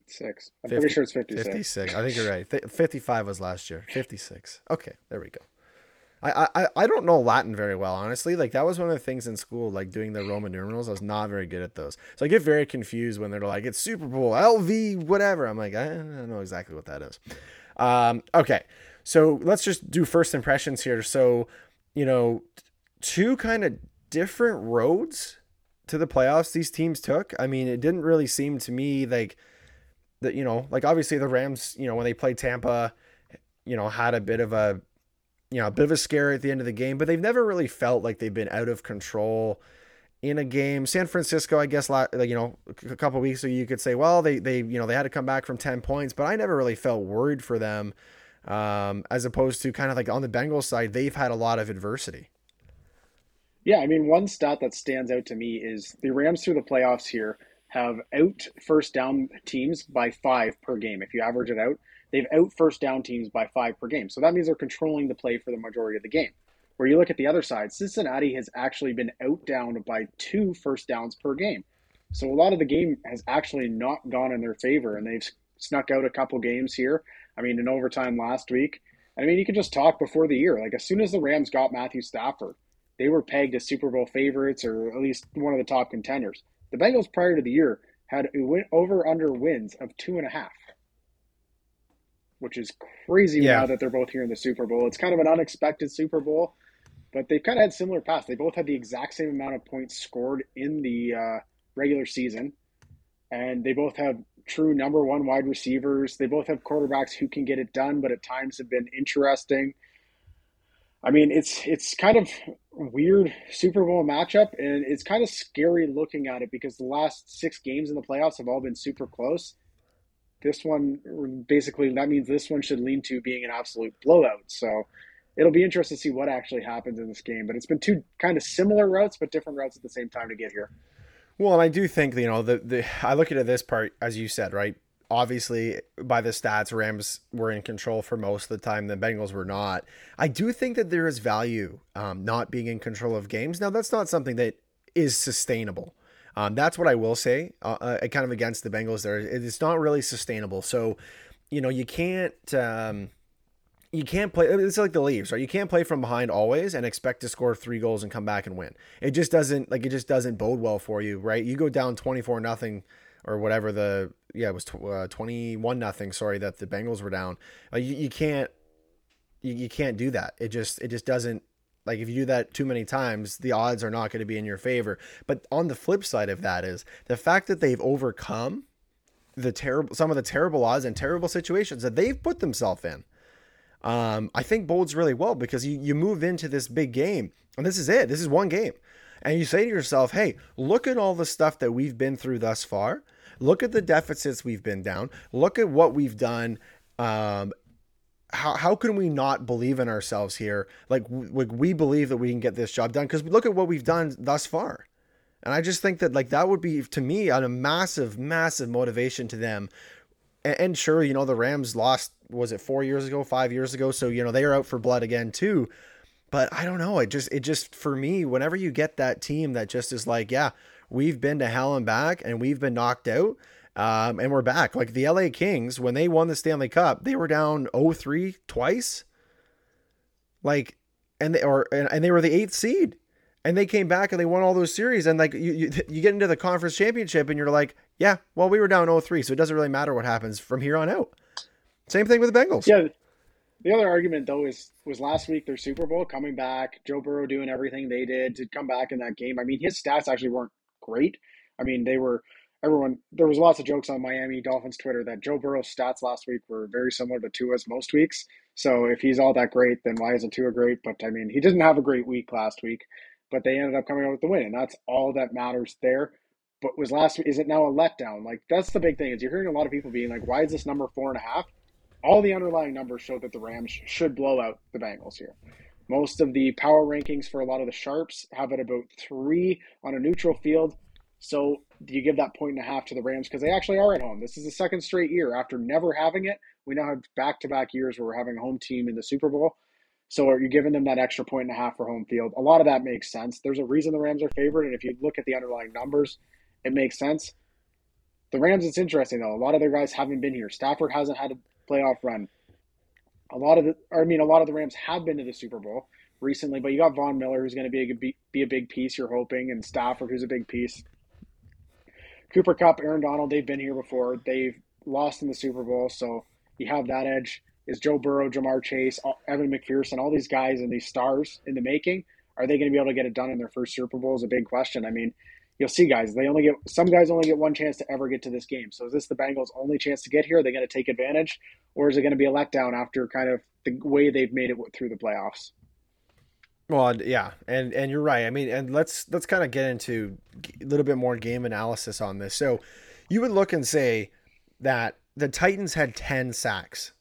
Six. I'm 50 pretty sure it's 56. 56. I think you're right. 55 was last year. 56. Okay, there we go. I, I I don't know Latin very well, honestly. Like that was one of the things in school, like doing the Roman numerals. I was not very good at those, so I get very confused when they're like, "It's Super Bowl LV whatever." I'm like, I don't know exactly what that is. Um, okay, so let's just do first impressions here. So, you know, two kind of different roads to the playoffs these teams took. I mean, it didn't really seem to me like that. You know, like obviously the Rams, you know, when they played Tampa, you know, had a bit of a you know, a bit of a scare at the end of the game, but they've never really felt like they've been out of control in a game. San Francisco, I guess, like you know, a couple weeks ago, you could say, well, they they you know they had to come back from ten points, but I never really felt worried for them, um, as opposed to kind of like on the Bengals side, they've had a lot of adversity. Yeah, I mean, one stat that stands out to me is the Rams through the playoffs here have out first down teams by five per game. If you average it out, they've out first down teams by five per game. So that means they're controlling the play for the majority of the game. Where you look at the other side, Cincinnati has actually been out down by two first downs per game. So a lot of the game has actually not gone in their favor, and they've snuck out a couple games here. I mean, in overtime last week. I mean, you could just talk before the year. Like as soon as the Rams got Matthew Stafford, they were pegged as Super Bowl favorites or at least one of the top contenders. The Bengals prior to the year had over under wins of two and a half which is crazy yeah. now that they're both here in the Super Bowl. It's kind of an unexpected Super Bowl, but they've kind of had similar paths. They both had the exact same amount of points scored in the uh, regular season, and they both have true number one wide receivers. They both have quarterbacks who can get it done, but at times have been interesting. I mean, it's it's kind of weird Super Bowl matchup, and it's kind of scary looking at it because the last six games in the playoffs have all been super close this one basically that means this one should lean to being an absolute blowout. So it'll be interesting to see what actually happens in this game. But it's been two kind of similar routes, but different routes at the same time to get here. Well, and I do think you know the the I look at this part as you said, right? Obviously, by the stats, Rams were in control for most of the time. The Bengals were not. I do think that there is value um, not being in control of games. Now, that's not something that is sustainable. Um, that's what I will say. Uh, uh, kind of against the Bengals there. It's not really sustainable. So, you know, you can't. Um, you can't play it's like the leaves right you can't play from behind always and expect to score three goals and come back and win it just doesn't like it just doesn't bode well for you right you go down 24 nothing or whatever the yeah it was uh, 21 nothing sorry that the bengals were down like you, you can't you, you can't do that it just it just doesn't like if you do that too many times, the odds are not going to be in your favor. But on the flip side of that is the fact that they've overcome the terrible some of the terrible odds and terrible situations that they've put themselves in. Um, I think bodes really well because you, you move into this big game and this is it. This is one game. And you say to yourself, hey, look at all the stuff that we've been through thus far. Look at the deficits we've been down. Look at what we've done um, how, how can we not believe in ourselves here? Like, we believe that we can get this job done because look at what we've done thus far. And I just think that like that would be to me a massive, massive motivation to them. And, and sure, you know, the Rams lost, was it four years ago, five years ago? So, you know, they are out for blood again too. But I don't know. It just, it just, for me, whenever you get that team that just is like, yeah, we've been to hell and back and we've been knocked out um, and we're back. Like the LA Kings, when they won the Stanley Cup, they were down 0-3 twice. Like, and they or and they were the eighth seed, and they came back and they won all those series. And like you, you, you get into the conference championship, and you're like, yeah, well, we were down 0-3, so it doesn't really matter what happens from here on out. Same thing with the Bengals. Yeah. The other argument though is was last week their Super Bowl coming back, Joe Burrow doing everything they did to come back in that game. I mean, his stats actually weren't great. I mean, they were everyone there was lots of jokes on Miami Dolphins Twitter that Joe Burrow's stats last week were very similar to Tua's most weeks. So if he's all that great, then why isn't Tua great? But I mean, he didn't have a great week last week. but they ended up coming out with the win, and that's all that matters there. But was last is it now a letdown? Like that's the big thing is you're hearing a lot of people being like, why is this number four and a half? All the underlying numbers show that the Rams should blow out the Bengals here. Most of the power rankings for a lot of the sharps have it about three on a neutral field. So you give that point and a half to the Rams because they actually are at home. This is the second straight year after never having it. We now have back to back years where we're having a home team in the Super Bowl. So are you giving them that extra point and a half for home field? A lot of that makes sense. There's a reason the Rams are favored, and if you look at the underlying numbers, it makes sense. The Rams, it's interesting though. A lot of their guys haven't been here. Stafford hasn't had a playoff run. A lot of the, I mean, a lot of the Rams have been to the Super Bowl recently, but you got Von Miller, who's going to be a, be a big piece. You're hoping, and Stafford, who's a big piece. Cooper Kupp, Aaron Donald, they've been here before. They've lost in the Super Bowl, so you have that edge. Is Joe Burrow, Ja'Marr Chase, Evan McPherson, all these guys and these stars in the making, are they going to be able to get it done in their first Super Bowl? Is a big question. I mean, you'll see guys. They only get some guys only get one chance to ever get to this game. So is this the Bengals' only chance to get here? Are they going to take advantage, or is it going to be a letdown after kind of the way they've made it through the playoffs? Well, yeah, and and you're right. I mean, and let's let's kind of get into a little bit more game analysis on this. So, you would look and say that the Titans had 10 sacks.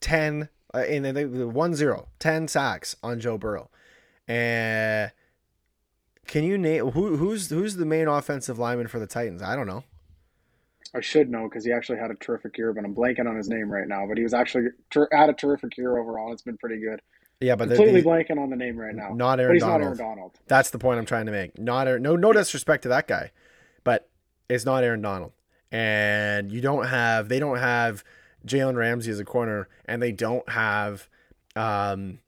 10 uh, and they 1-0, 10 sacks on Joe Burrow. And can you name who who's who's the main offensive lineman for the Titans? I don't know. I should know because he actually had a terrific year, but I'm blanking on his name right now. But he was actually ter- had a terrific year overall. It's been pretty good. Yeah, but completely the, blanking on the name right now. Not Aaron, Donald. not Aaron Donald. That's the point I'm trying to make. Not Aaron, no no disrespect to that guy, but it's not Aaron Donald. And you don't have they don't have Jalen Ramsey as a corner, and they don't have um,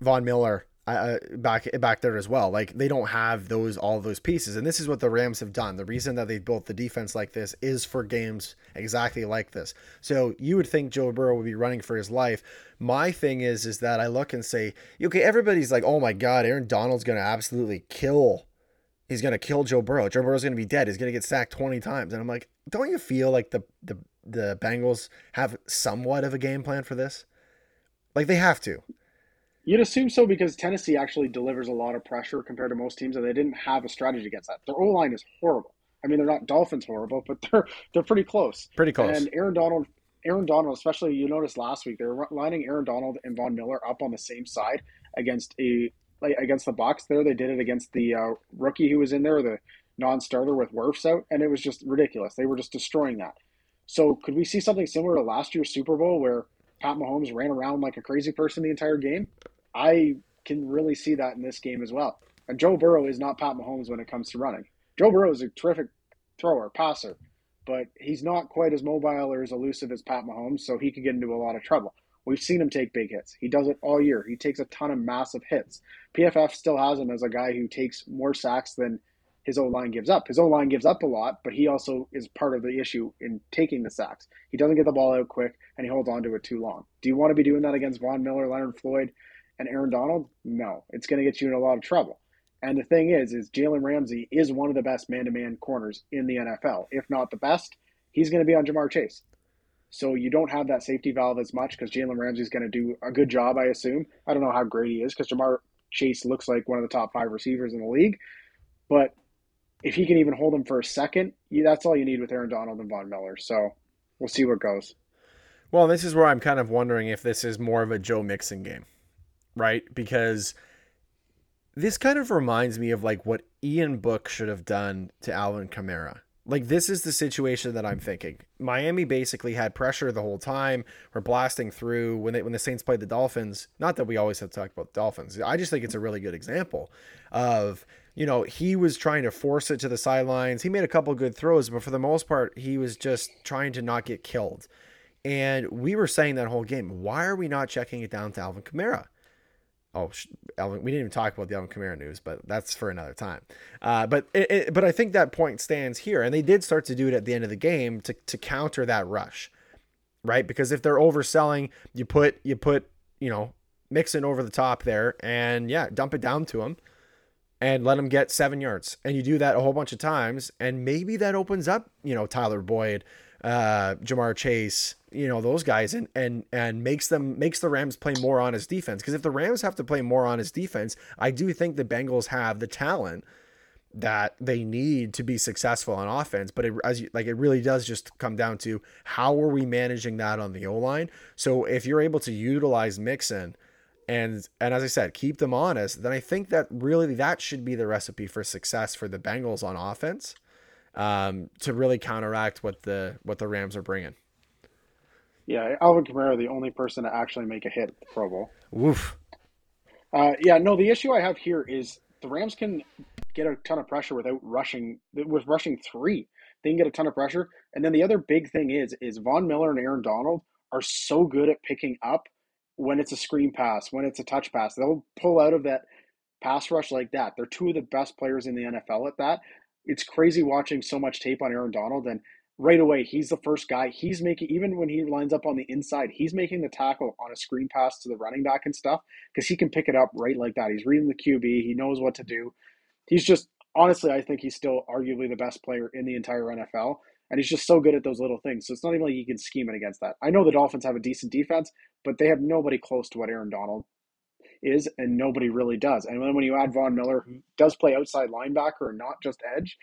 Von Miller uh, back back there as well. Like they don't have those all those pieces, and this is what the Rams have done. The reason that they built the defense like this is for games exactly like this. So you would think Joe Burrow would be running for his life. My thing is, is that I look and say, okay, everybody's like, oh my God, Aaron Donald's going to absolutely kill. He's going to kill Joe Burrow. Joe Burrow's going to be dead. He's going to get sacked 20 times. And I'm like, don't you feel like the, the, the Bengals have somewhat of a game plan for this? Like they have to. You'd assume so because Tennessee actually delivers a lot of pressure compared to most teams, and they didn't have a strategy against that. Their O line is horrible. I mean, they're not Dolphins horrible, but they're they're pretty close. Pretty close. And Aaron Donald, Aaron Donald, especially you noticed last week, they were lining Aaron Donald and Von Miller up on the same side against a like against the box. There, they did it against the uh, rookie who was in there, the non-starter with Wirfs out, and it was just ridiculous. They were just destroying that. So, could we see something similar to last year's Super Bowl where Pat Mahomes ran around like a crazy person the entire game? I can really see that in this game as well. And Joe Burrow is not Pat Mahomes when it comes to running. Joe Burrow is a terrific thrower, passer, but he's not quite as mobile or as elusive as Pat Mahomes, so he could get into a lot of trouble. We've seen him take big hits. He does it all year. He takes a ton of massive hits. PFF still has him as a guy who takes more sacks than his O line gives up. His O line gives up a lot, but he also is part of the issue in taking the sacks. He doesn't get the ball out quick and he holds on to it too long. Do you want to be doing that against Von Miller, Leonard Floyd, and Aaron Donald? No, it's going to get you in a lot of trouble. And the thing is, is Jalen Ramsey is one of the best man-to-man corners in the NFL, if not the best. He's going to be on Ja'Marr Chase. So you don't have that safety valve as much because Jalen Ramsey is going to do a good job, I assume. I don't know how great he is because Ja'Marr Chase looks like one of the top five receivers in the league. But if he can even hold him for a second, that's all you need with Aaron Donald and Von Miller. So we'll see what goes. Well, this is where I'm kind of wondering if this is more of a Joe Mixon game right? Because this kind of reminds me of like what Ian Book should have done to Alvin Kamara. Like this is the situation that I'm thinking. Miami basically had pressure the whole time. We're blasting through when they when the Saints played the Dolphins. Not that we always have to talk about the Dolphins. I just think it's a really good example of you know he was trying to force it to the sidelines. He made a couple good throws, but for the most part, he was just trying to not get killed. And we were saying that whole game, why are we not checking it down to Alvin Kamara? Oh, Alvin, we didn't even talk about the Alvin Kamara news, but that's for another time. Uh, but it, it, but I think that point stands here, and they did start to do it at the end of the game to to counter that rush, right? Because if they're overselling, you put you put you know Mixon over the top there, and yeah, dump it down to him. and let him get seven yards. And you do that a whole bunch of times, and maybe that opens up, you know, Tyler Boyd, uh, Ja'Marr Chase, you know, those guys, and and and makes them makes the Rams play more on his defense. Because if the Rams have to play more on his defense, I do think the Bengals have the talent that they need to be successful on offense. But it, as you, like, it really does just come down to how are we managing that on the O line. So if you're able to utilize Mixon and and as I said, keep them honest, then I think that really that should be the recipe for success for the Bengals on offense um, to really counteract what the what the Rams are bringing. Yeah, Alvin Kamara, the only person to actually make a hit at the Pro Bowl. Woof. Uh, yeah, no, the issue I have here is the Rams can get a ton of pressure without rushing. With rushing three, they can get a ton of pressure. And then the other big thing is, is Von Miller and Aaron Donald are so good at picking up when it's a screen pass, when it's a touch pass. They'll pull out of that pass rush like that. They're two of the best players in the NFL at that. It's crazy watching so much tape on Aaron Donald and right away he's the first guy. He's making even when he lines up on the inside, he's making the tackle on a screen pass to the running back and stuff because he can pick it up right like that. He's reading the QB, he knows what to do. He's just honestly, I think he's still arguably the best player in the entire NFL. And he's just so good at those little things. So it's not even like you can scheme it against that. I know the Dolphins have a decent defense, but they have nobody close to what Aaron Donald is, and nobody really does. And then when you add Von Miller, who does play outside linebacker and not just edge,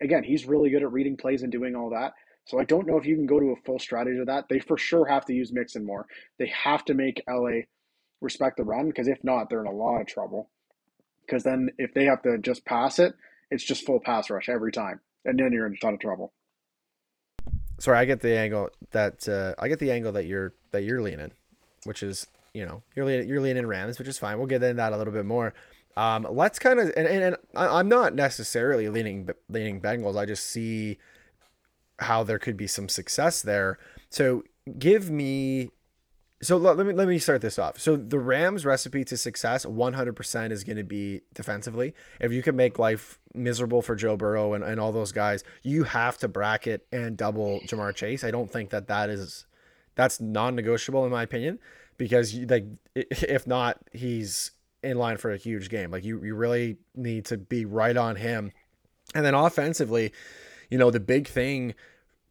again, he's really good at reading plays and doing all that. So I don't know if you can go to a full strategy of that. They for sure have to use Mixon more. They have to make LA respect the run because if not, they're in a lot of trouble. Because then if they have to just pass it, it's just full pass rush every time, and then you're in a ton of trouble sorry, I get the angle that uh, I get the angle that you're that you're leaning, which is you know you're leaning you're leaning Rams, which is fine. We'll get into that a little bit more. Um, let's kind of and, and, and I'm not necessarily leaning leaning Bengals. I just see how there could be some success there. So give me so let, me let me start this off. So the Rams' recipe to success, 100% is going to be defensively. If you can make life miserable for Joe Burrow and, and all those guys, you have to bracket and double Ja'Marr Chase. I don't think that that is that's non-negotiable in my opinion because like if not, he's in line for a huge game. Like you you really need to be right on him. And then offensively, you know, the big thing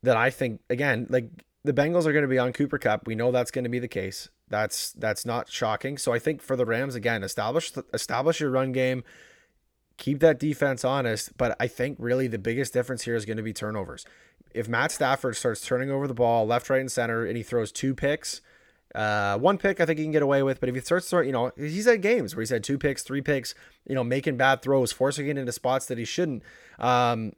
that I think again, like the Bengals are going to be on Cooper Kupp. We know that's going to be the case. That's that's not shocking. So I think for the Rams again, establish establish your run game, keep that defense honest. But I think really the biggest difference here is going to be turnovers. If Matt Stafford starts turning over the ball left, right, and center, and he throws two picks, uh, one pick I think he can get away with. But if he starts throwing, you know, he's had games where he's had two picks, three picks, you know, making bad throws, forcing it into spots that he shouldn't. Um,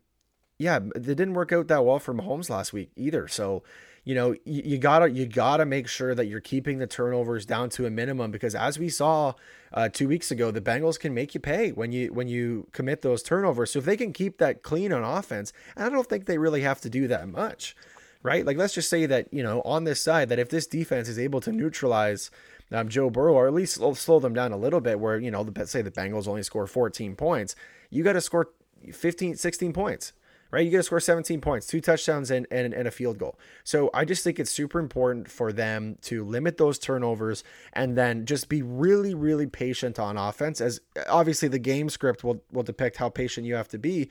yeah, it didn't work out that well for Mahomes last week either. So you know you, you, gotta you gotta make sure that you're keeping the turnovers down to a minimum because as we saw uh, two weeks ago the bengals can make you pay when you when you commit those turnovers so if they can keep that clean on offense i don't think they really have to do that much right like let's just say that you know on this side that if this defense is able to neutralize um, Joe Burrow, or at least slow them down a little bit, where, you know, let's say the Bengals only score 14 points, you got to score 15, 16 points right? You got to score 17 points, two touchdowns, and, and, and a field goal. So I just think it's super important for them to limit those turnovers and then just be really, really patient on offense. As obviously the game script will, will depict how patient you have to be.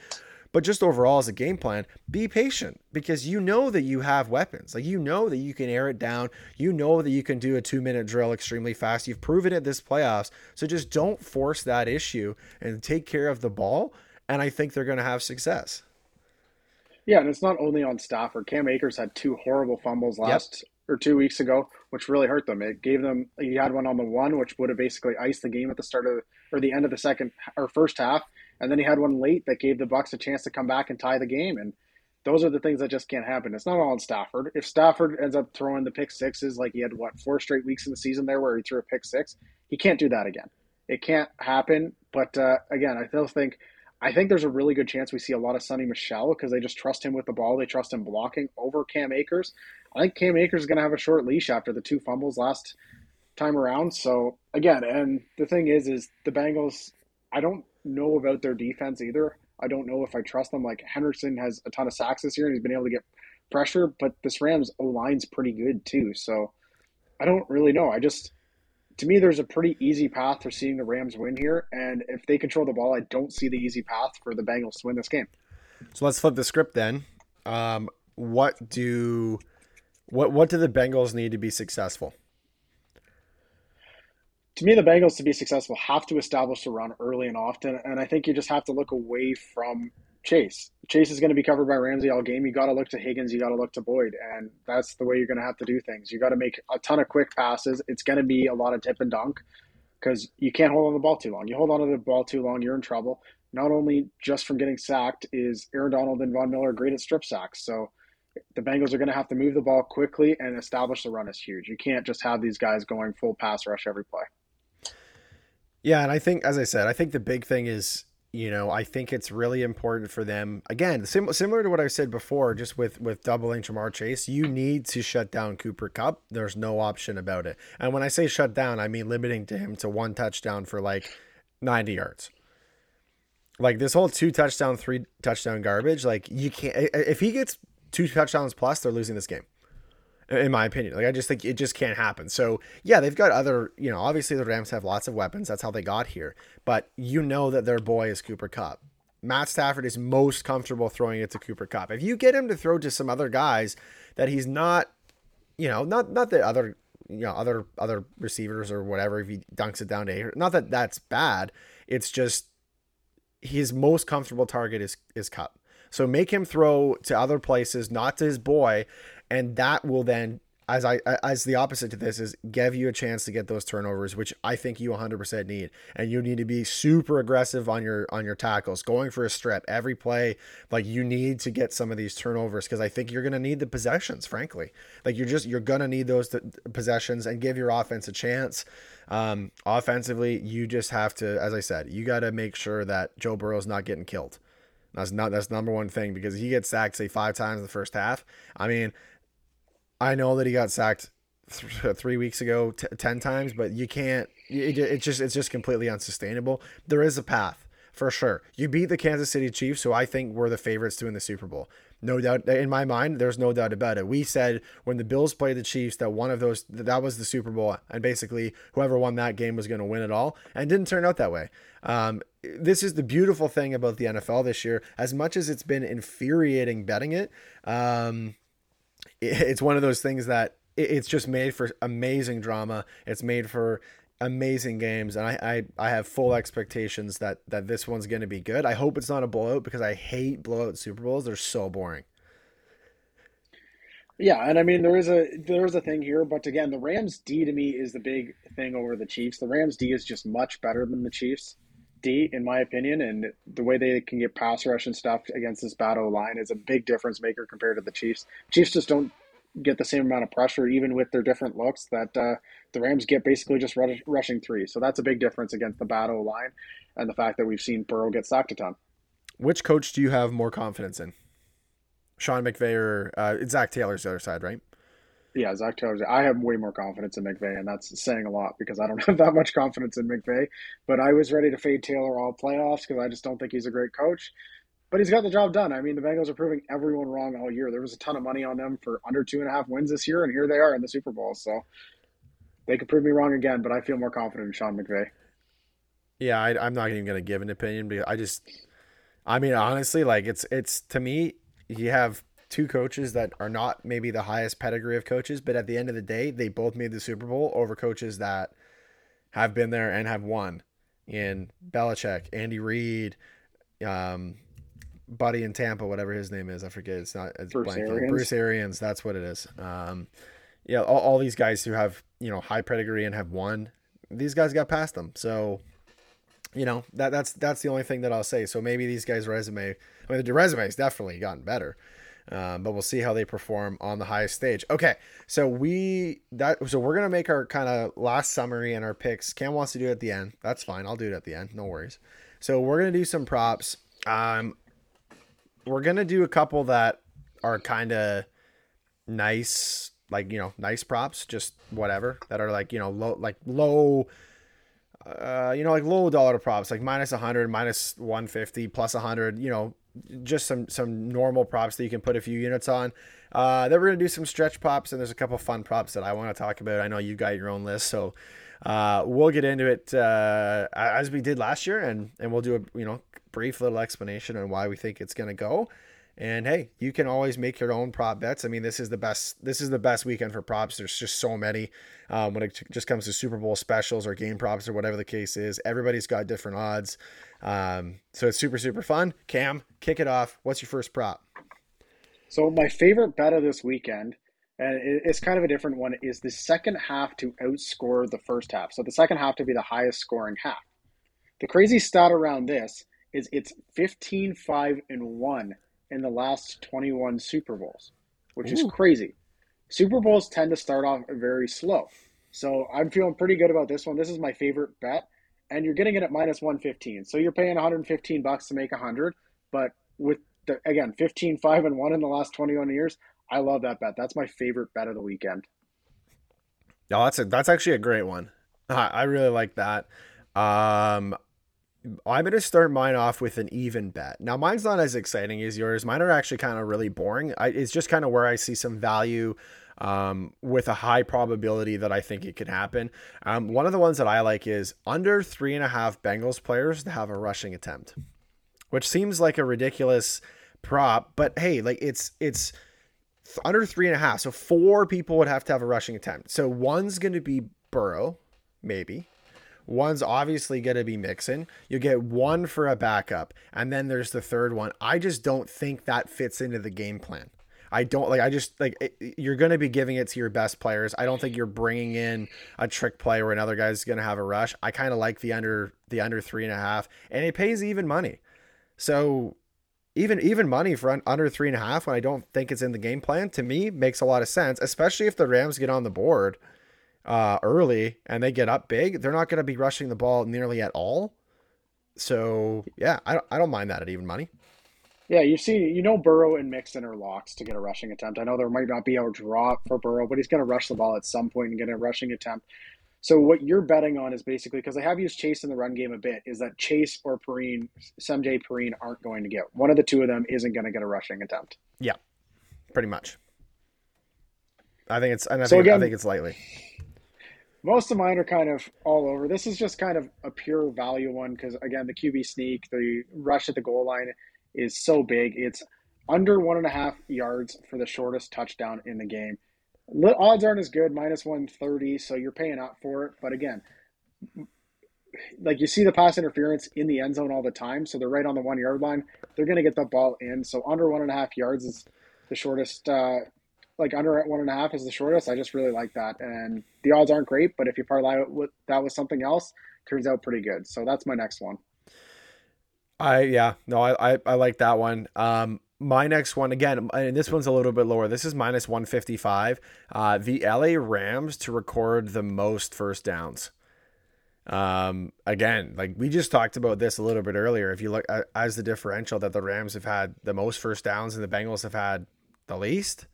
But just overall, as a game plan, be patient because you know that you have weapons. Like you know that you can air it down. You know that you can do a two minute drill extremely fast. You've proven it this playoffs. So just don't force that issue and take care of the ball. And I think they're going to have success. Yeah, and it's not only on Stafford. Cam Akers had two horrible fumbles last yep. or two weeks ago, which really hurt them. It gave them. He had one on the one, which would have basically iced the game at the start of or the end of the second or first half, and then he had one late that gave the Bucks a chance to come back and tie the game. And those are the things that just can't happen. It's not all on Stafford. If Stafford ends up throwing the pick sixes like he had what four straight weeks in the season there where he threw a pick six, he can't do that again. It can't happen. But uh, again, I still think I think there's a really good chance we see a lot of Sony Michel because they just trust him with the ball. They trust him blocking over Cam Akers. I think Cam Akers is going to have a short leash after the two fumbles last time around. So again, and the thing is, is the Bengals. I don't know about their defense either. I don't know if I trust them. Like Henderson has a ton of sacks this year, and he's been able to get pressure. But this Rams O line's pretty good too. So I don't really know. I just to me, there's a pretty easy path for seeing the Rams win here. And if they control the ball, I don't see the easy path for the Bengals to win this game. So let's flip the script then. Um, what do what what do the Bengals need to be successful? To me, the Bengals to be successful have to establish the run early and often, and I think you just have to look away from Chase. Chase is going to be covered by Ramsey all game. You got to look to Higgins. You got to look to Boyd, and that's the way you're going to have to do things. You got to make a ton of quick passes. It's going to be a lot of tip and dunk because you can't hold on the ball too long. You hold on to the ball too long, you're in trouble. Not only just from getting sacked is Aaron Donald and Von Miller great at strip sacks, so the Bengals are going to have to move the ball quickly and establish the run is huge. You can't just have these guys going full pass rush every play. Yeah, and I think, as I said, I think the big thing is you know, I think it's really important for them. Again, sim- similar to what I said before, just with with doubling Ja'Marr Chase, you need to shut down Cooper Kupp. There's no option about it. And when I say shut down, I mean limiting to him to one touchdown for like 90 yards. Like this whole two touchdown, three touchdown garbage. Like you can't. If he gets two touchdowns plus, they're losing this game in my opinion. Like I just think it just can't happen. So yeah, they've got other, you know, obviously the Rams have lots of weapons. That's how they got here. But you know that their boy is Cooper Kupp. Matt Stafford is most comfortable throwing it to Cooper Kupp. If you get him to throw to some other guys that he's not, you know, not not the other, you know, other other receivers or whatever. If he dunks it down to, not that that's bad. It's just his most comfortable target is is Kupp. So make him throw to other places, not to his boy, and that will then as I as the opposite to this is give you a chance to get those turnovers, which I think you 100% need, and you need to be super aggressive on your on your tackles, going for a strip every play. Like you need to get some of these turnovers because I think you're gonna need the possessions. Frankly, like you're just you're gonna need those possessions and give your offense a chance. Um, offensively, you just have to, as I said, you got to make sure that Joe Burrow's not getting killed. That's not that's number one thing because he gets sacked say five times in the first half. I mean I know that he got sacked th- three weeks ago, t- ten times, but you can't. It, it's just it's just completely unsustainable. There is a path for sure. You beat the Kansas City Chiefs, who I think we're the favorites to win the Super Bowl. No doubt in my mind, there's no doubt about it. We said when the Bills played the Chiefs that one of those that was the Super Bowl, and basically whoever won that game was going to win it all, and didn't turn out that way. Um, this is the beautiful thing about the NFL this year. As much as it's been infuriating betting it, um, it's one of those things that it's just made for amazing drama. It's made for amazing games, and I I, I have full expectations that that this one's going to be good. I hope it's not a blowout because I hate blowout Super Bowls. They're so boring. Yeah, and I mean there is a there is a thing here, but again, the Rams D to me is the big thing over the Chiefs. The Rams D is just much better than the Chiefs In my opinion, and the way they can get pass rush and stuff against this battle line is a big difference maker compared to the Chiefs. Chiefs just don't get the same amount of pressure, even with their different looks, that uh, the Rams get basically just rush, rushing three. So that's a big difference against the battle line and the fact that we've seen Burrow get sacked a ton. Which coach do you have more confidence in? Sean McVay or uh, Zac Taylor's the other side, right? Yeah, Zac Taylor. I have way more confidence in McVay, and that's saying a lot because I don't have that much confidence in McVay. But I was ready to fade Taylor all playoffs because I just don't think he's a great coach. But he's got the job done. I mean, the Bengals are proving everyone wrong all year. There was a ton of money on them for under two and a half wins this year, and here they are in the Super Bowl. So they could prove me wrong again, but I feel more confident in Sean McVay. Yeah, I, am not even going to give an opinion because I just, I mean, honestly, like it's it's to me, you have two coaches that are not maybe the highest pedigree of coaches, but at the end of the day, they both made the Super Bowl over coaches that have been there and have won. In Belichick, Andy Reid, um, Buddy in Tampa, whatever his name is, I forget. It's not it's Bruce Arians. Bruce Arians, that's what it is. Um, yeah, all, all these guys who have you know high pedigree and have won, these guys got past them. So you know that that's that's the only thing that I'll say. So maybe these guys' resume, I mean, the resume has definitely gotten better. Um, but we'll see how they perform on the highest stage. Okay, so we that so we're gonna make our kind of last summary and our picks. Cam wants to do it at the end. That's fine. I'll do it at the end. No worries. So we're gonna do some props. Um, we're gonna do a couple that are kind of nice, like you know, nice props, just whatever that are like you know low, like low. Uh, you know, like low dollar props, like minus 100, minus 150, plus 100, you know, just some some normal props that you can put a few units on. Uh, then we're gonna do some stretch props, and there's a couple fun props that I want to talk about. I know you got your own list, so uh, we'll get into it uh, as we did last year, and and we'll do a you know brief little explanation on why we think it's to go. And hey, you can always make your own prop bets. I mean, this is the best. This is the best weekend for props. There's just so many um, when it just comes to Super Bowl specials or game props or whatever the case is. Everybody's got different odds, um, so it's super super fun. Cam, kick it off. What's your first prop? So my favorite bet of this weekend, and it's kind of a different one, is the second half to outscore the first half. So the second half to be the highest scoring half. The crazy stat around this is it's 15 5 and 1 in the last 21 Super Bowls, which Ooh. is crazy. Super Bowls tend to start off very slow. So I'm feeling pretty good about this one. This is my favorite bet. And you're getting it at minus 115. So you're paying 115 bucks to make 100. But with the, again, 15, 5, and 1 in the last 21 years, I love that bet. That's my favorite bet of the weekend. Yeah, that's a, that's actually a great one. I, I really like that. Um, I'm going to start mine off with an even bet. Now, mine's not as exciting as yours. Mine are actually kind of really boring. I, it's just kind of where I see some value um, with a high probability that I think it could happen. Um, one of the ones that I like is under three and a half Bengals players to have a rushing attempt, which seems like a ridiculous prop, but hey, like it's it's under three and a half. So four people would have to have a rushing attempt. So one's going to be Burrow, maybe. One's obviously going to be Mixon. You get one for a backup, and then there's the third one. I just don't think that fits into the game plan. I don't like. I just like it, you're going to be giving it to your best players. I don't think you're bringing in a trick play where another guy's going to have a rush. I kind of like the under the under three and a half, and it pays even money. So even even money for under three and a half when I don't think it's in the game plan to me makes a lot of sense, especially if the Rams get on the board uh, early and they get up big, they're not going to be rushing the ball nearly at all. So yeah, I don't, I don't mind that at even money. Yeah, you see, you know, Burrow and Mixon are locks to get a rushing attempt. I know there might not be a drop for Burrow, but he's going to rush the ball at some point and get a rushing attempt. So what you're betting on is basically because I have used Chase in the run game a bit, is that Chase or Perine, Samaje Perine aren't going to get one of the two of them isn't going to get a rushing attempt. Yeah, pretty much. I think it's, and I, so think, again, I think it's lightly most of mine are kind of all over. This is just kind of a pure value one because again, the QB sneak, the rush at the goal line is so big. It's under one and a half yards for the shortest touchdown in the game. Odds aren't as good, minus 130, so you're paying out for it. But again, like you see the pass interference in the end zone all the time, so they're right on the one yard line. They're going to get the ball in. So under one and a half yards is the shortest uh, like under at one and a half is the shortest. I just really like that, and the odds aren't great, but if you parlay it with that with something else, turns out pretty good. So that's my next one. I yeah no I I, I like that one. Um, my next one again, and this one's a little bit lower. This is minus one fifty five. Uh, the LA Rams to record the most first downs. Um, again, like we just talked about this a little bit earlier. If you look at, as the differential that the Rams have had the most first downs and the Bengals have had the least.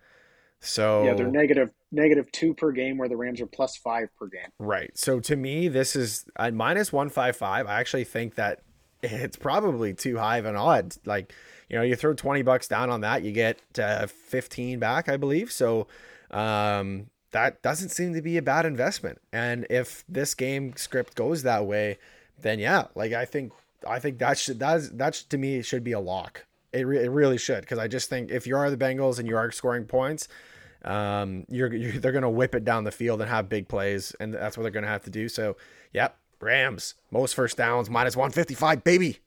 So yeah, they're negative negative two per game, where the Rams are plus five per game. Right. So to me, this is at minus one five five. I actually think that it's probably too high of an odd. Like you know, you throw twenty bucks down on that, you get uh, fifteen back, I believe. So um, that doesn't seem to be a bad investment. And if this game script goes that way, then yeah, like I think I think that should that's that's to me should be a lock. It, re- it really should because I just think if you are the Bengals and you are scoring points, um, you're, you're they're gonna whip it down the field and have big plays, and that's what they're gonna have to do. So, yep, Rams most first downs minus one fifty five, baby.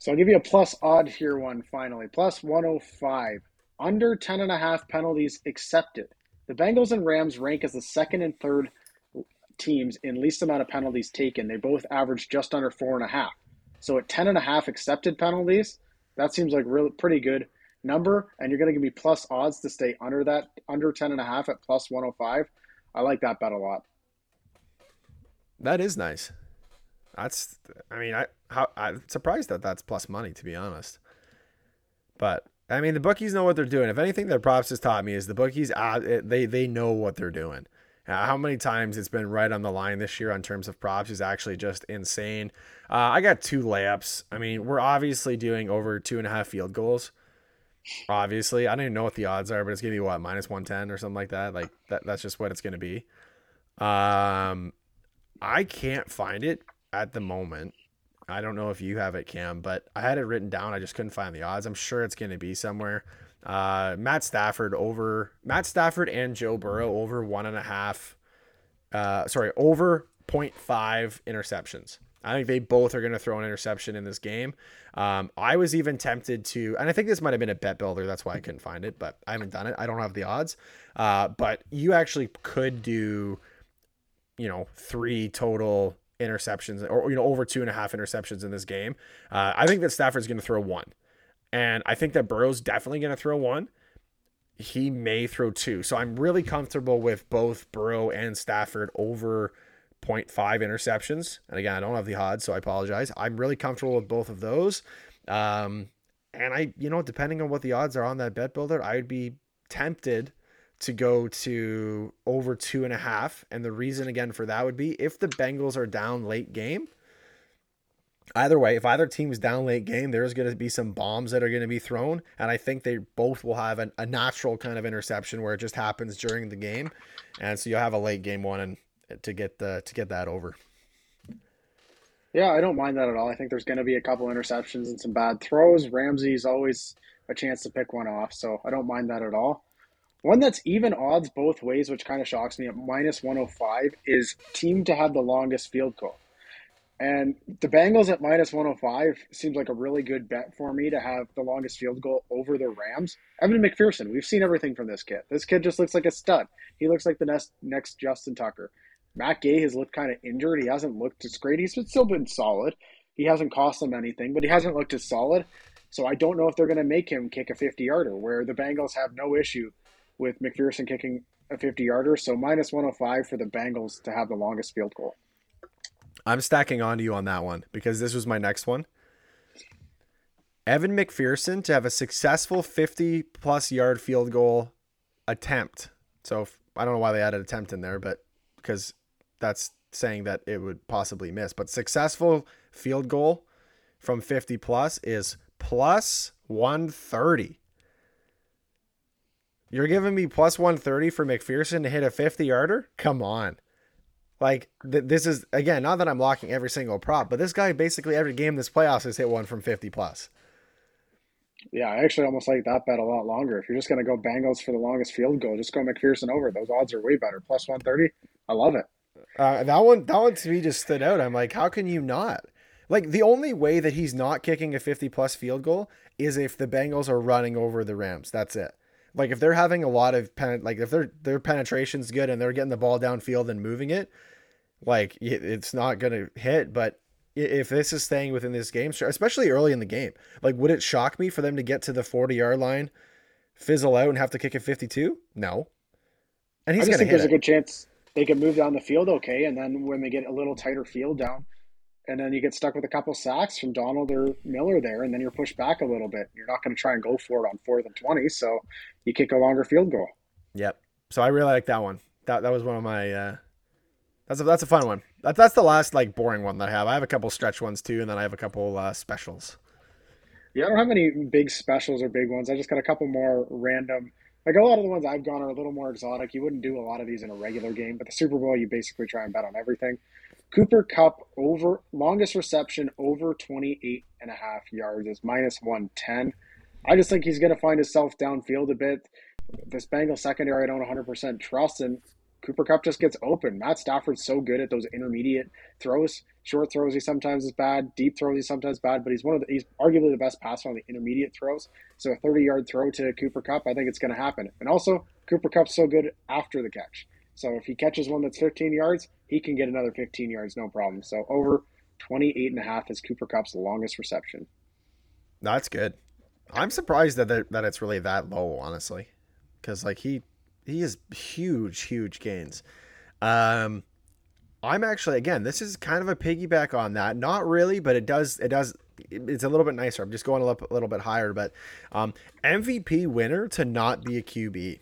So I'll give you a plus odd here one finally. Plus 105. Under 10 and a half penalties accepted. The Bengals and Rams rank as the second and third teams in least amount of penalties taken. They both average just under four and a half. So at 10 and a half accepted penalties, that seems like really pretty good number, and you're going to give me plus odds to stay under that, under 10 and a half at plus 105. I like that bet a lot. That is nice. That's, I mean, I how I'm surprised that that's plus money to be honest. But I mean, the bookies know what they're doing. If anything, their props has taught me is the bookies uh, they they know what they're doing. Uh, how many times it's been right on the line this year on terms of props is actually just insane. Uh, I got two layups. I mean, we're obviously doing over two and a half field goals. Obviously, I don't even know what the odds are, but it's gonna be what minus one ten or something like that. Like that. That's just what it's gonna be. Um, I can't find it at the moment. I don't know if you have it, Cam, but I had it written down. I just couldn't find the odds. I'm sure it's to be somewhere. Uh, Matt Stafford over Matt Stafford and Joe Burrow over one and a half. Uh, sorry, over 0.5 interceptions. I think they both are going to throw an interception in this game. Um, I was even tempted to, and I think this might have been a bet builder. That's why I couldn't find it, but I haven't done it. I don't have the odds. Uh, but you actually could do, you know, three total interceptions or, you know, over two and a half interceptions in this game. Uh, I think that Stafford's going to throw one. And I think that Burrow's definitely going to throw one. He may throw two. So I'm really comfortable with both Burrow and Stafford over 0.5 interceptions. And again, I don't have the odds, so I apologize. I'm really comfortable with both of those. Um, and I, you know, depending on what the odds are on that bet builder, I would be tempted to go to over two and a half. And the reason again for that would be if the Bengals are down late game, either way, if either team is down late game, there's going to be some bombs that are going to be thrown. And I think they both will have an, a natural kind of interception where it just happens during the game. And so you'll have a late game one and to get the, to get that over. Yeah, I don't mind that at all. I think there's going to be a couple interceptions and some bad throws. Ramsey's always a chance to pick one off, so I don't mind that at all. One that's even odds both ways, which kind of shocks me at minus 105, is team to have the longest field goal. And the Bengals at minus 105 seems like a really good bet for me to have the longest field goal over the Rams. Evan McPherson, we've seen everything from this kid. This kid just looks like a stud. He looks like the next, next Justin Tucker. Matt Gay has looked kind of injured. He hasn't looked as great. He's still been solid. He hasn't cost them anything, but he hasn't looked as solid. So I don't know if they're going to make him kick a 50 yarder, where the Bengals have no issue with McPherson kicking a 50 yarder. So minus 105 for the Bengals to have the longest field goal. I'm stacking onto you on that one because this was my next one. Evan McPherson to have a successful 50 plus yard field goal attempt. So I don't know why they added attempt in there, but because that's saying that it would possibly miss. But successful field goal from 50 plus is plus 130. You're giving me plus 130 for McPherson to hit a 50 yarder? Come on. Like, th- this is, again, not that I'm locking every single prop, but this guy basically every game this playoffs has hit one from 50 plus. Yeah, I actually almost like that bet a lot longer. If you're just going to go Bengals for the longest field goal, just go McPherson over. Those odds are way better. Plus 130. I love it. Uh, that one, that one to me just stood out. I'm like, how can you not? Like the only way that he's not kicking a 50 plus field goal is if the Bengals are running over the Rams. That's it. Like if they're having a lot of pen, like if their their penetration's good and they're getting the ball downfield and moving it, like it's not gonna hit. But if this is staying within this game, especially early in the game, like would it shock me for them to get to the 40 yard line, fizzle out, and have to kick a 52? No. And he's I just think there's it. a good chance they can move down the field okay, and then when they get a little tighter field down, and then you get stuck with a couple sacks from Donald or Miller there, and then you're pushed back a little bit. You're not going to try and go for it on fourth and twenty, so you kick a longer field goal. Yep. So I really like that one. That that was one of my. Uh, that's a that's a fun one. That, that's the last like boring one that I have. I have a couple stretch ones too, and then I have a couple uh, specials. Yeah, I don't have any big specials or big ones. I just got a couple more random like a lot of the ones I've gone are a little more exotic. You wouldn't do a lot of these in a regular game, but the Super Bowl, you basically try and bet on everything. Cooper Kupp over longest reception over 28 and a half yards is minus 110. I just think he's going to find himself downfield a bit. This Bengal secondary, I don't 100% trust, and Cooper Kupp just gets open. Matt Stafford's so good at those intermediate throws. Short throws, he sometimes is bad. Deep throws, he's sometimes bad. But he's one of the, he's arguably the best passer on the intermediate throws. So a 30 yard throw to Cooper Kupp, I think it's going to happen. And also, Cooper Kupp's so good after the catch. So if he catches one that's 15 yards, he can get another 15 yards, no problem. So over 28 and a half is Cooper Kupp's longest reception. That's good. I'm surprised that that it's really that low, honestly, because like he he has huge, huge gains. Um, I'm actually again, this is kind of a piggyback on that. Not really, but it does it does it's a little bit nicer. I'm just going a little, a little bit higher, but um, MVP winner to not be a QB.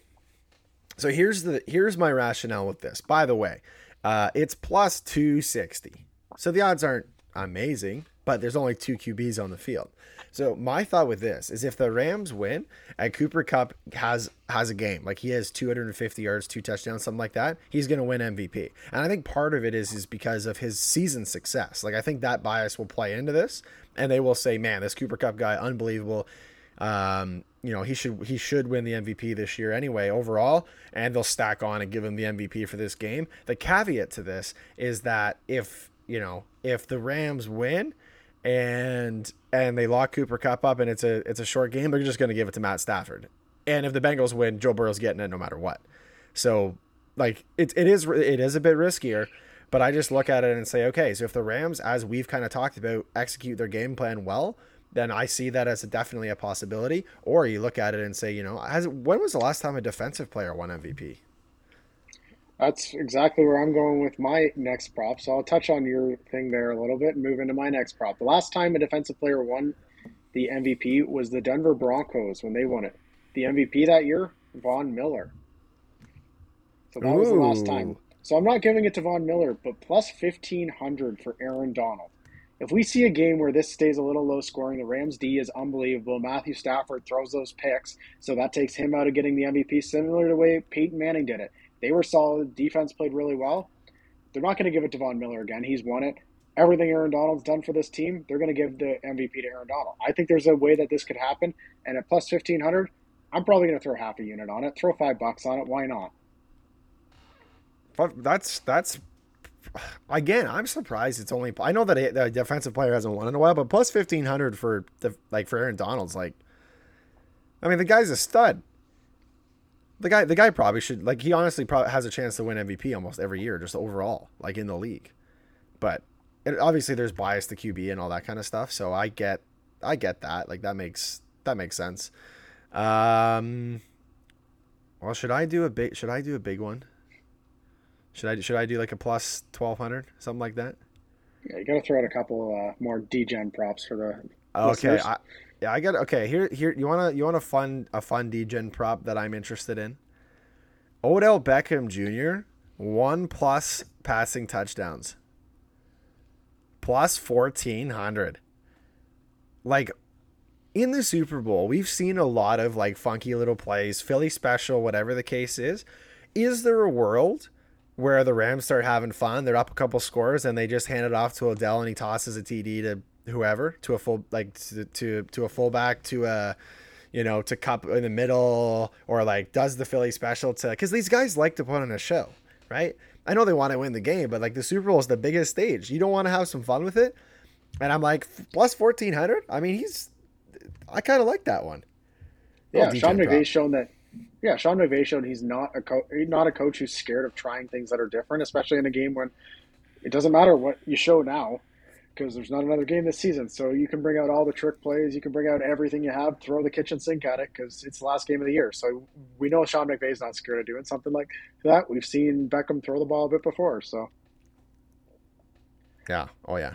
So here's the here's my rationale with this. By the way, uh, it's plus 260. So the odds aren't amazing, but there's only two QBs on the field. So my thought with this is if the Rams win and Cooper Kupp has has a game like he has 250 yards, two touchdowns, something like that, he's going to win MVP. And I think part of it is is because of his season success. Like I think that bias will play into this, and they will say, "Man, this Cooper Kupp guy, unbelievable." Um, you know he should he should win the MVP this year anyway overall, and they'll stack on and give him the MVP for this game. The caveat to this is that if you know if the Rams win and and they lock Cooper Kupp up and it's a it's a short game, they're just going to give it to Matt Stafford. And if the Bengals win, Joe Burrow's getting it no matter what. So like it it is it is a bit riskier. But I just look at it and say, okay, so if the Rams, as we've kind of talked about, execute their game plan well, then I see that as a, definitely a possibility. Or you look at it and say, you know, has when was the last time a defensive player won MVP? That's exactly where I'm going with my next prop. So I'll touch on your thing there a little bit and move into my next prop. The last time a defensive player won the MVP was the Denver Broncos when they won it. The MVP that year, Von Miller. So that Ooh. was the last time. So I'm not giving it to Von Miller, but plus 1500 for Aaron Donald. If we see a game where this stays a little low scoring, the Rams D is unbelievable. Matthew Stafford throws those picks, so that takes him out of getting the MVP, similar to the way Peyton Manning did it. They were solid. Defense played really well. They're not going to give it to Von Miller again. He's won it. Everything Aaron Donald's done for this team, they're going to give the MVP to Aaron Donald. I think there's a way that this could happen. And at plus 1500, I'm probably going to throw half a unit on it. Throw five bucks on it. Why not? But That's that's again, I'm surprised it's only. I know that the defensive player hasn't won in a while, but plus fifteen hundred for the like for Aaron Donald's like. I mean, the guy's a stud. The guy, the guy probably should like. He honestly probably has a chance to win MVP almost every year, just overall, like in the league. But it, obviously, there's bias to QB and all that kind of stuff. So I get, I get that. Like that makes that makes sense. Um. Well, should I do a big? Should I do a big one? Should I should I do like a plus twelve hundred something like that? Yeah, you got to throw out a couple uh, more degen props for the. Oh, okay, I, yeah, I got okay. Here, here, you wanna you wanna fund a fun degen prop that I'm interested in. Odell Beckham Jr. one plus passing touchdowns. Plus fourteen hundred. Like in the Super Bowl, we've seen a lot of like funky little plays, Philly special, whatever the case is. Is there a world where the Rams start having fun. They're up a couple scores and they just hand it off to Odell and he tosses a TD to whoever, to a full like to to, to a fullback, to a you know, to Kupp in the middle, or like does the Philly special to because these guys like to put on a show, right? I know they want to win the game, but like the Super Bowl is the biggest stage. You don't want to have some fun with it. And I'm like, plus fourteen hundred. I mean, he's. I kind of like that one. Yeah, Sean McVay's shown that yeah, Sean McVay showed he's not a co- not a coach who's scared of trying things that are different, especially in a game when it doesn't matter what you show now because there's not another game this season. So you can bring out all the trick plays, you can bring out everything you have, throw the kitchen sink at it because it's the last game of the year. So we know Sean McVay's not scared of doing something like that. We've seen Beckham throw the ball a bit before. So yeah, oh yeah.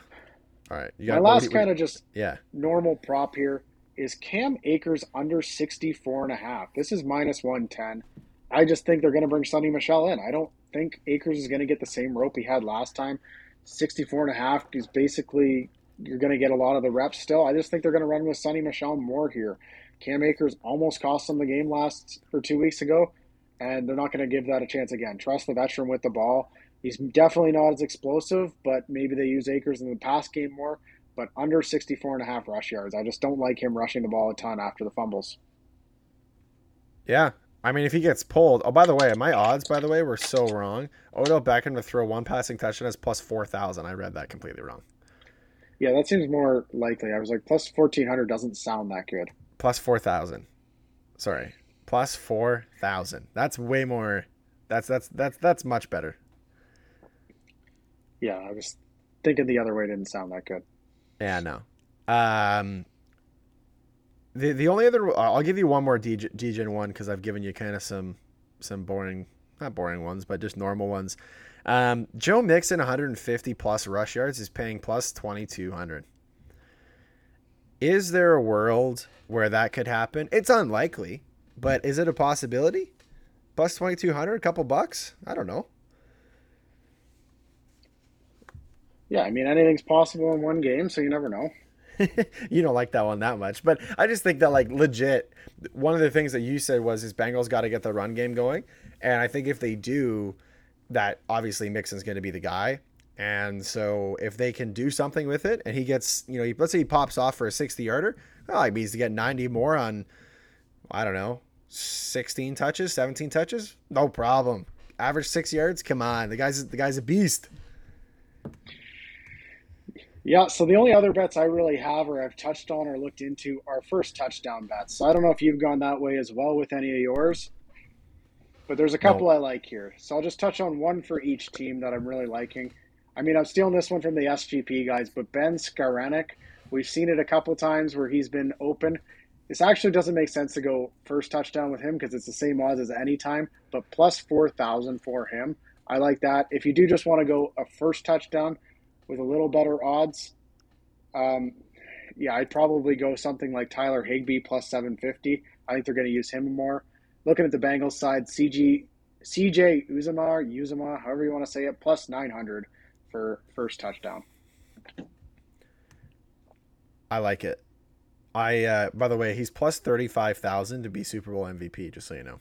All right, you got my last kind of just yeah normal prop here is Cam Akers under 64 and a half. This is minus 110. I just think they're going to bring Sony Michel in. I don't think Akers is going to get the same rope he had last time. 64 and a half is basically you're going to get a lot of the reps still. I just think they're going to run with Sony Michel more here. Cam Akers almost cost them the game last or two weeks ago, and they're not going to give that a chance again. Trust the veteran with the ball. He's definitely not as explosive, but maybe they use Akers in the pass game more but under 64 and a half rush yards. I just don't like him rushing the ball a ton after the fumbles. Yeah. I mean, if he gets pulled. Oh, by the way, my odds, by the way, were so wrong. Odell Beckham to throw one passing touchdown is plus 4,000. I read that completely wrong. Yeah, that seems more likely. I was like, plus 1,400 doesn't sound that good. Plus 4,000. Sorry. Plus 4,000. That's way more. That's, that's, that's, that's much better. Yeah, I was thinking the other way didn't sound that good. Yeah, no. Um, the the only other I'll give you one more Degen one because I've given you kind of some some boring not boring ones but just normal ones. Um, Joe Mixon 150 plus rush yards is paying plus 2200. Is there a world where that could happen? It's unlikely, but is it a possibility? Plus 2200, a couple bucks? I don't know. Yeah, I mean anything's possible in one game, so you never know. you don't like that one that much, but I just think that like legit, one of the things that you said was his Bengals got to get the run game going, and I think if they do, that obviously Mixon's going to be the guy. And so if they can do something with it, and he gets, you know, he, let's say he pops off for a 60 yarder, well, he means to get 90 more on, I don't know, 16 touches, 17 touches, no problem. Average six yards, come on, the guy's the guy's a beast. Yeah, so the only other bets I really have or I've touched on or looked into are first touchdown bets. So I don't know if you've gone that way as well with any of yours, but there's a couple no. I like here. So I'll just touch on one for each team that I'm really liking. I mean, I'm stealing this one from the SGP guys, but Ben Skowronek, we've seen it a couple times where he's been open. This actually doesn't make sense to go first touchdown with him because it's the same odds as any time, but plus 4,000 for him. I like that. If you do just want to go a first touchdown, with a little better odds. Um, yeah, I'd probably go something like Tyler Higbee plus 750. I think they're going to use him more. Looking at the Bengals side, CG, CJ Uzomah, Uzomah, however you want to say it, plus 900 for first touchdown. I like it. I uh, by the way, he's plus thirty five thousand to be Super Bowl MVP. Just so you know.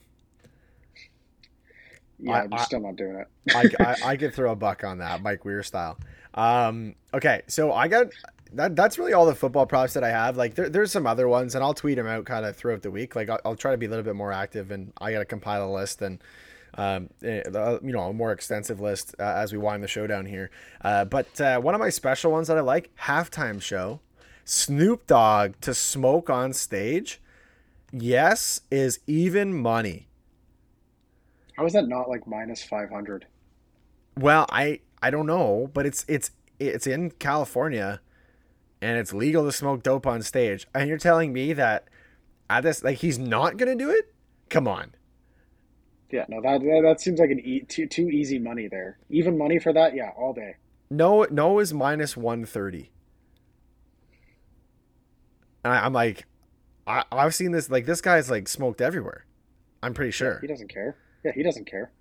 Yeah, I, am still not doing it. I, I, I could throw a buck on that, Mike Weir style. Um, okay, so I got that. That's really all the football props that I have. Like, there, there's some other ones, and I'll tweet them out kind of throughout the week. Like, I'll, I'll, try to be a little bit more active, and I got to compile a list and. Um, eh, you know, a more extensive list uh, as we wind the show down here. Uh, but uh, one of my special ones that I like, halftime show, Snoop Dogg to smoke on stage. Yes, is even money. How is that not like minus five hundred? Well, I I don't know, but it's it's it's in California, and it's legal to smoke dope on stage. And you're telling me that at this like he's not gonna do it? Come on. Yeah, no, that that seems like an e- too too easy money there. Even money for that, yeah, all day. No, no is minus one thirty. And I, am like, I, I've seen this. Like this guy's like smoked everywhere. I'm pretty sure. Yeah, he doesn't care. Yeah, he doesn't care.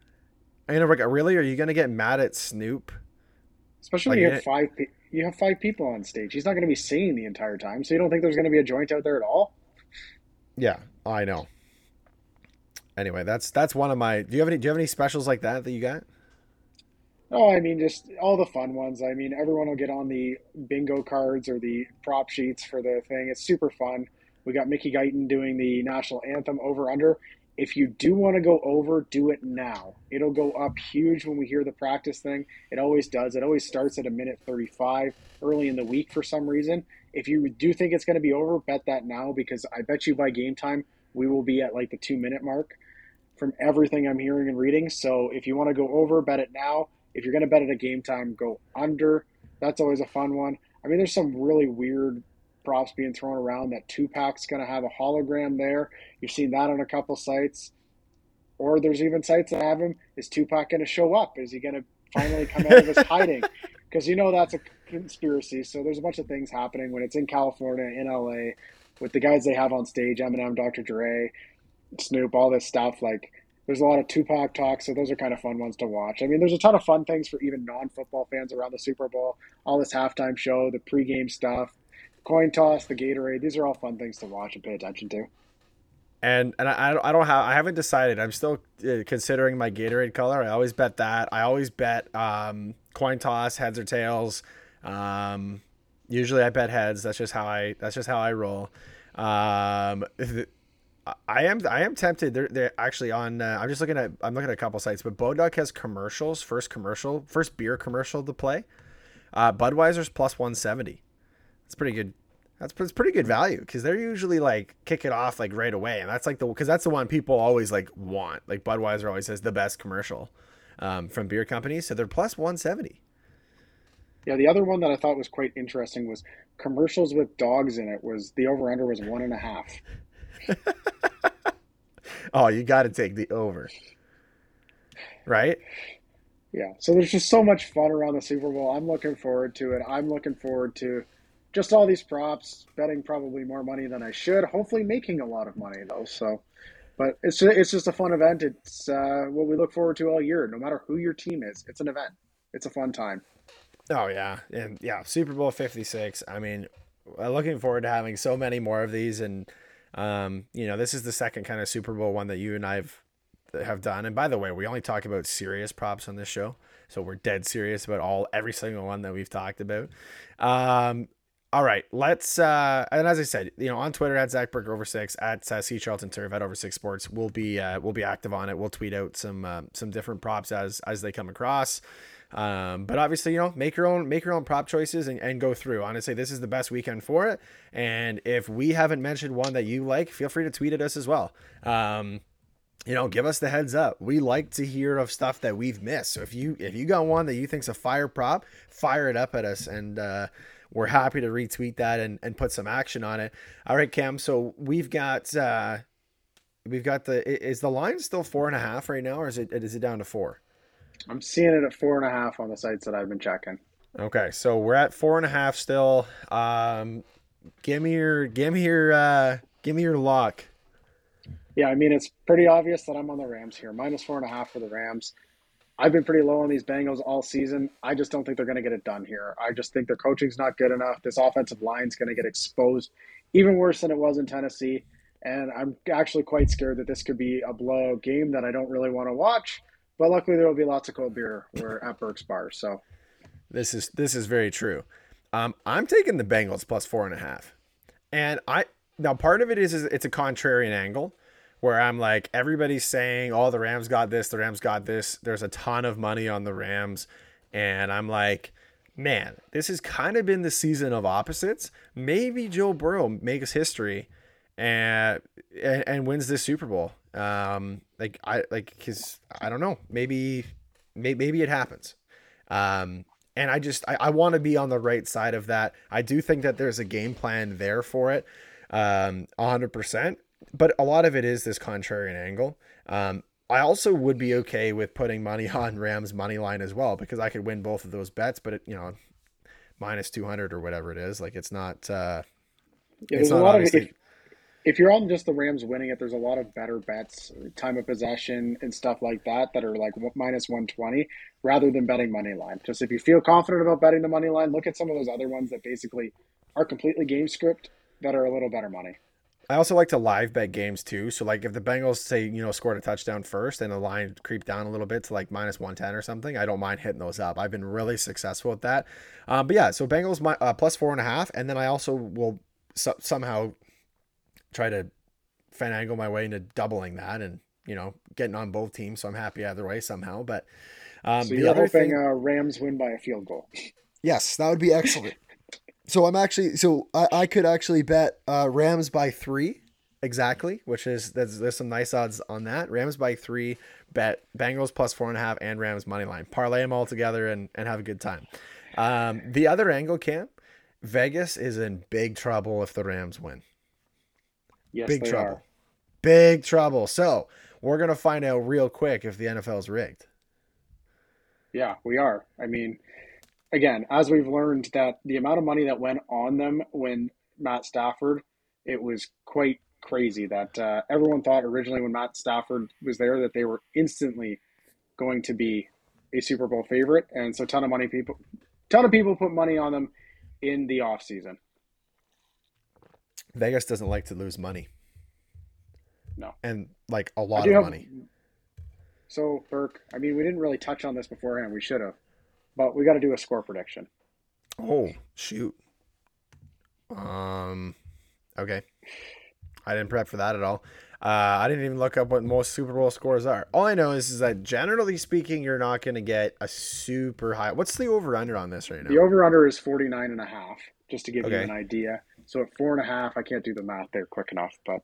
I know, like, really, are you gonna get mad at Snoop? Especially like, when you have five, you have five people on stage. He's not going to be singing the entire time, so you don't think there's going to be a joint out there at all? Yeah, I know. Anyway, that's that's one of my. Do you have any? Do you have any specials like that that you got? Oh, I mean, just all the fun ones. I mean, everyone will get on the bingo cards or the prop sheets for the thing. It's super fun. We got Mickey Guyton doing the national anthem over under. If you do want to go over, do it now. It'll go up huge when we hear the practice thing. It always does. It always starts at a minute 35 early in the week for some reason. If you do think it's going to be over, bet that now because I bet you by game time we will be at like the two minute mark from everything I'm hearing and reading. So if you want to go over, bet it now. If you're going to bet at a game time, go under. That's always a fun one. I mean, there's some really weird props being thrown around that Tupac's going to have a hologram there. You've seen that on a couple sites. Or there's even sites that have him. Is Tupac going to show up? Is he going to finally come out of his hiding? Because you know that's a conspiracy. So there's a bunch of things happening when it's in California, in LA, with the guys they have on stage Eminem, Dr. Dre, Snoop, all this stuff. Like, there's a lot of Tupac talk, so those are kind of fun ones to watch. I mean, there's a ton of fun things for even non football fans around the Super Bowl. All this halftime show, the pregame stuff, coin toss, the Gatorade. These are all fun things to watch and pay attention to. And and I, I don't have I haven't decided. I'm still uh, considering my Gatorade color. I always bet that. I always bet um, coin toss, heads or tails. Um, usually I bet heads. That's just how I that's just how I roll. Um, I am I am tempted. They're they're actually on. Uh, I'm just looking at I'm looking at a couple sites, but Bodog has commercials. First commercial, first beer commercial to play. Uh, Budweiser's plus 170. It's pretty good. That's, that's pretty good value because they're usually like kick it off like right away, and that's like the because that's the one people always like want. Like Budweiser always has the best commercial um, from beer companies, so they're plus one seventy. Yeah, the other one that I thought was quite interesting was commercials with dogs in it. Was the over under was one and a half. oh, you got to take the over, right? Yeah. So there's just so much fun around the Super Bowl. I'm looking forward to it. I'm looking forward to just all these props, betting probably more money than I should. Hopefully, making a lot of money though. So, but it's it's just a fun event. It's uh, what we look forward to all year. No matter who your team is, it's an event. It's a fun time. Oh yeah, and yeah, Super Bowl Fifty Six. I mean, uh, looking forward to having so many more of these, and um, you know, this is the second kind of Super Bowl one that you and I've have done. And by the way, we only talk about serious props on this show, so we're dead serious about all every single one that we've talked about. Um, all right, let's uh, and as I said, you know, on Twitter at Zach Burke over six at uh, C Charlton Turf at over six sports, we'll be uh, we'll be active on it. We'll tweet out some uh, some different props as as they come across. Um, but obviously, you know, make your own make your own prop choices and, and go through. Honestly, this is the best weekend for it. And if we haven't mentioned one that you like, feel free to tweet at us as well. Um, you know, give us the heads up. We like to hear of stuff that we've missed. So if you if you got one that you think's a fire prop, fire it up at us and uh we're happy to retweet that and, and put some action on it. All right, Cam. So we've got uh we've got the is the line still four and a half right now, or is it is it down to four? I'm seeing it at four and a half on the sites that I've been checking. Okay, so we're at four and a half still. Um, give me your, give me your, uh, give me your lock. Yeah, I mean it's pretty obvious that I'm on the Rams here. Minus four and a half for the Rams. I've been pretty low on these Bengals all season. I just don't think they're going to get it done here. I just think their coaching's not good enough. This offensive line's going to get exposed even worse than it was in Tennessee. And I'm actually quite scared that this could be a blowout game that I don't really want to watch. But luckily, there will be lots of cold beer. At Burke's Bar, so this is this is very true. Um, I'm taking the Bengals plus four and a half, and I now part of it is, is it's a contrarian angle where I'm like everybody's saying, "Oh, the Rams got this, the Rams got this." There's a ton of money on the Rams, and I'm like, man, this has kind of been the season of opposites. Maybe Joe Burrow makes history and and, and wins this Super Bowl. Um, like I like because I don't know, maybe maybe, maybe it happens. Um, and I just I, I want to be on the right side of that. I do think that there's a game plan there for it, um, hundred percent. But a lot of it is this contrarian angle. Um, I also would be okay with putting money on Rams money line as well because I could win both of those bets. But it, you know, minus two hundred or whatever it is, like it's not. Uh, yeah, it's not a lot of if, if you're on just the Rams winning it, there's a lot of better bets, time of possession and stuff like that that are like minus 120 rather than betting money line. Just if you feel confident about betting the money line, look at some of those other ones that basically are completely game script that are a little better money. I also like to live bet games too. So like if the Bengals say, you know, scored a touchdown first and the line creep down a little bit to like minus 110 or something, I don't mind hitting those up. I've been really successful with that. Um, but yeah, so Bengals my, uh, plus four and a half. And then I also will so- somehow try to finagle my way into doubling that and you know getting on both teams. So I'm happy either way somehow. But um, so the other hoping thing, uh, Rams win by a field goal. Yes, that would be excellent. So I'm actually so I, I could actually bet uh, Rams by three exactly, which is there's, there's some nice odds on that. Rams by three, bet Bengals plus four and a half, and Rams money line. Parlay them all together and, and have a good time. Um, the other angle, Cam, Vegas is in big trouble if the Rams win. Yes, big trouble. Are. Big trouble. So we're gonna find out real quick if the NFL is rigged. Yeah, we are. I mean, again, as we've learned that the amount of money that went on them when Matt Stafford, it was quite crazy. That uh, everyone thought originally when Matt Stafford was there that they were instantly going to be a Super Bowl favorite, and so ton of money people, ton of people put money on them in the off season. Vegas doesn't like to lose money. No. And like a lot of have, money. So, Burke, I mean, we didn't really touch on this beforehand. We should have. But we got to do a score prediction. Oh, shoot. Um, okay. I didn't prep for that at all. Uh, I didn't even look up what most Super Bowl scores are. All I know is, is that generally speaking, you're not going to get a super high. What's the over under on this right now? The over under is 49 and a half, just to give okay. you an idea. So at four and a half, I can't do the math there quick enough, but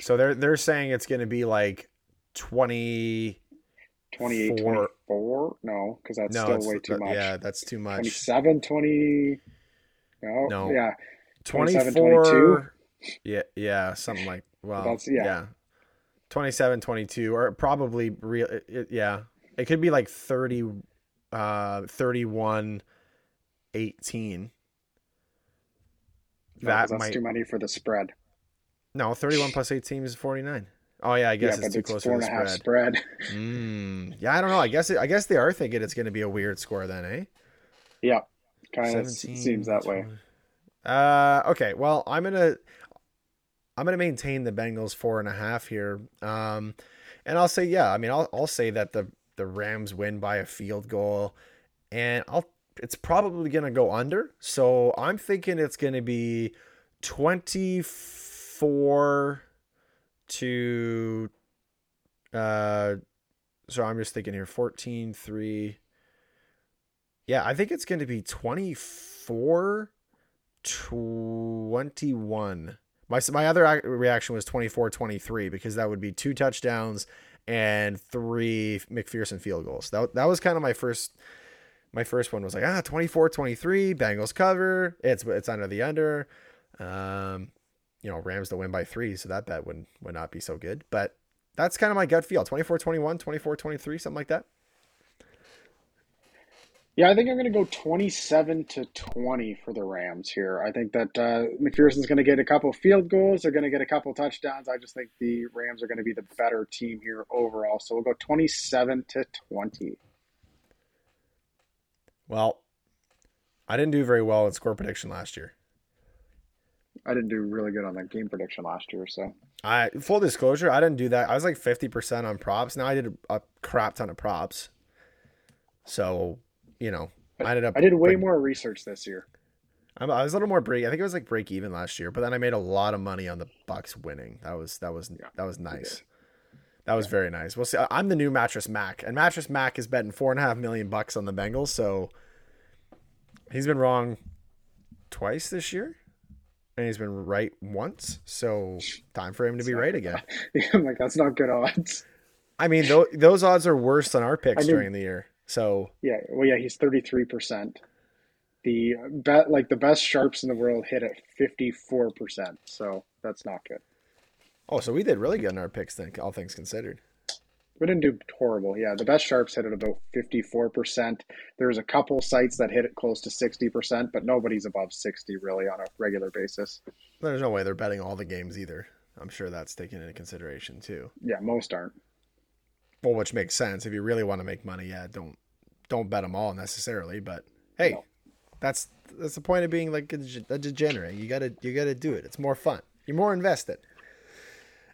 so they're they're saying it's going to be like 20 28 24 no because that's no, still way too much yeah that's too much. 27 20 no, no. yeah. 24 yeah yeah something like well that's yeah. yeah. 27 22 or probably real it, yeah. It could be like 30 uh 31 18 that that's might... too many for the spread. No, 31 plus 18 is 49. Oh yeah, I guess yeah, it's too it's close to the spread. spread. mm, yeah, I don't know. I guess it, I guess they are thinking it's going to be a weird score then, eh? Yeah, kind of seems that way. Uh, okay. Well, I'm gonna I'm gonna maintain the Bengals four and a half here. Um, and I'll say yeah. I mean, I'll I'll say that the the Rams win by a field goal, and I'll it's probably gonna go under. So I'm thinking it's gonna be twenty four to uh so I'm just thinking here 14 3 yeah, I think it's going to be 24 21. My my other reaction was 24 23 because that would be two touchdowns and three McPherson field goals. That that was kind of my first my first one was like ah 24 23 Bengals cover. It's it's under the under. Um you know, Rams to win by 3, so that bet would would not be so good, but that's kind of my gut feel. 24 21, 24 23, something like that. Yeah, I think I'm going to go 27 to 20 for the Rams here. I think that uh, McPherson's going to get a couple field goals. They're going to get a couple touchdowns. I just think the Rams are going to be the better team here overall. So we'll go 27 to 20. Well, I didn't do very well in score prediction last year. I didn't do really good on that game prediction last year. So, I full disclosure, I didn't do that. I was like 50% on props. Now I did a, a crap ton of props. So you know, I ended up. I did way more research this year. I was a little more break. I think it was like break even last year, but then I made a lot of money on the Bucks winning. That was that was yeah, that was nice. That was yeah. very nice. We'll see. I'm the new Mattress Mack, and Mattress Mack is betting four and a half million bucks on the Bengals. So he's been wrong twice this year, and he's been right once. So time for him to be right again. I'm like, that's not good odds. I mean, th- those odds are worse than our picks I mean, during the year. So yeah, well, yeah, he's thirty three percent. The bet like the best sharps in the world hit at fifty four percent. So that's not good. Oh, so we did really good in our picks then, all things considered. We didn't do horrible. Yeah, the best sharps hit at about fifty four percent. There's a couple sites that hit it close to sixty percent, but nobody's above sixty really on a regular basis. There's no way they're betting all the games either. I'm sure that's taken into consideration too. Yeah, most aren't. Well, which makes sense. If you really want to make money, yeah, don't don't bet them all necessarily. But hey, no. that's that's the point of being like a, a degenerate. You gotta you gotta do it. It's more fun. You're more invested.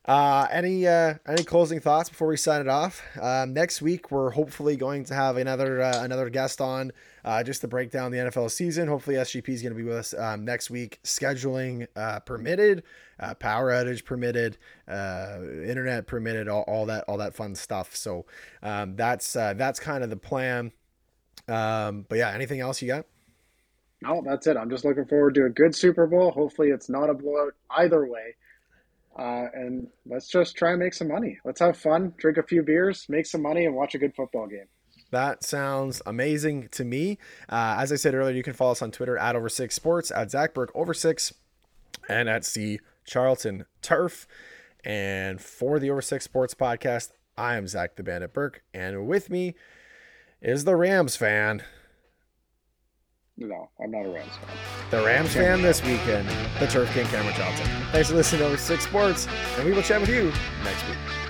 Uh, any uh, any closing thoughts before we sign it off? Um, next week we're hopefully going to have another uh, another guest on uh, just to break down the NFL season. Hopefully SGP is going to be with us um, next week, scheduling uh, permitted, uh, power outage permitted, internet permitted, all, all that all that fun stuff. So um, that's that's kind of the plan. Um, but yeah, anything else you got? No, that's it. I'm just looking forward to a good Super Bowl. Hopefully, it's not a blowout either way. Uh, and let's just try and make some money. Let's have fun, drink a few beers, make some money, and watch a good football game. That sounds amazing to me. Uh, as I said earlier, you can follow us on Twitter at Over Six Sports, at Zach Burke Over Six, and at C Charlton Turf. And for the Over Six Sports podcast, I am Zach the Bandit Burke, and with me is the Rams fan, no, I'm not a Rams fan. The Rams fan this weekend, the Turf King Cameron Johnson. Thanks for listening to Over Six Sports, and we will chat with you next week.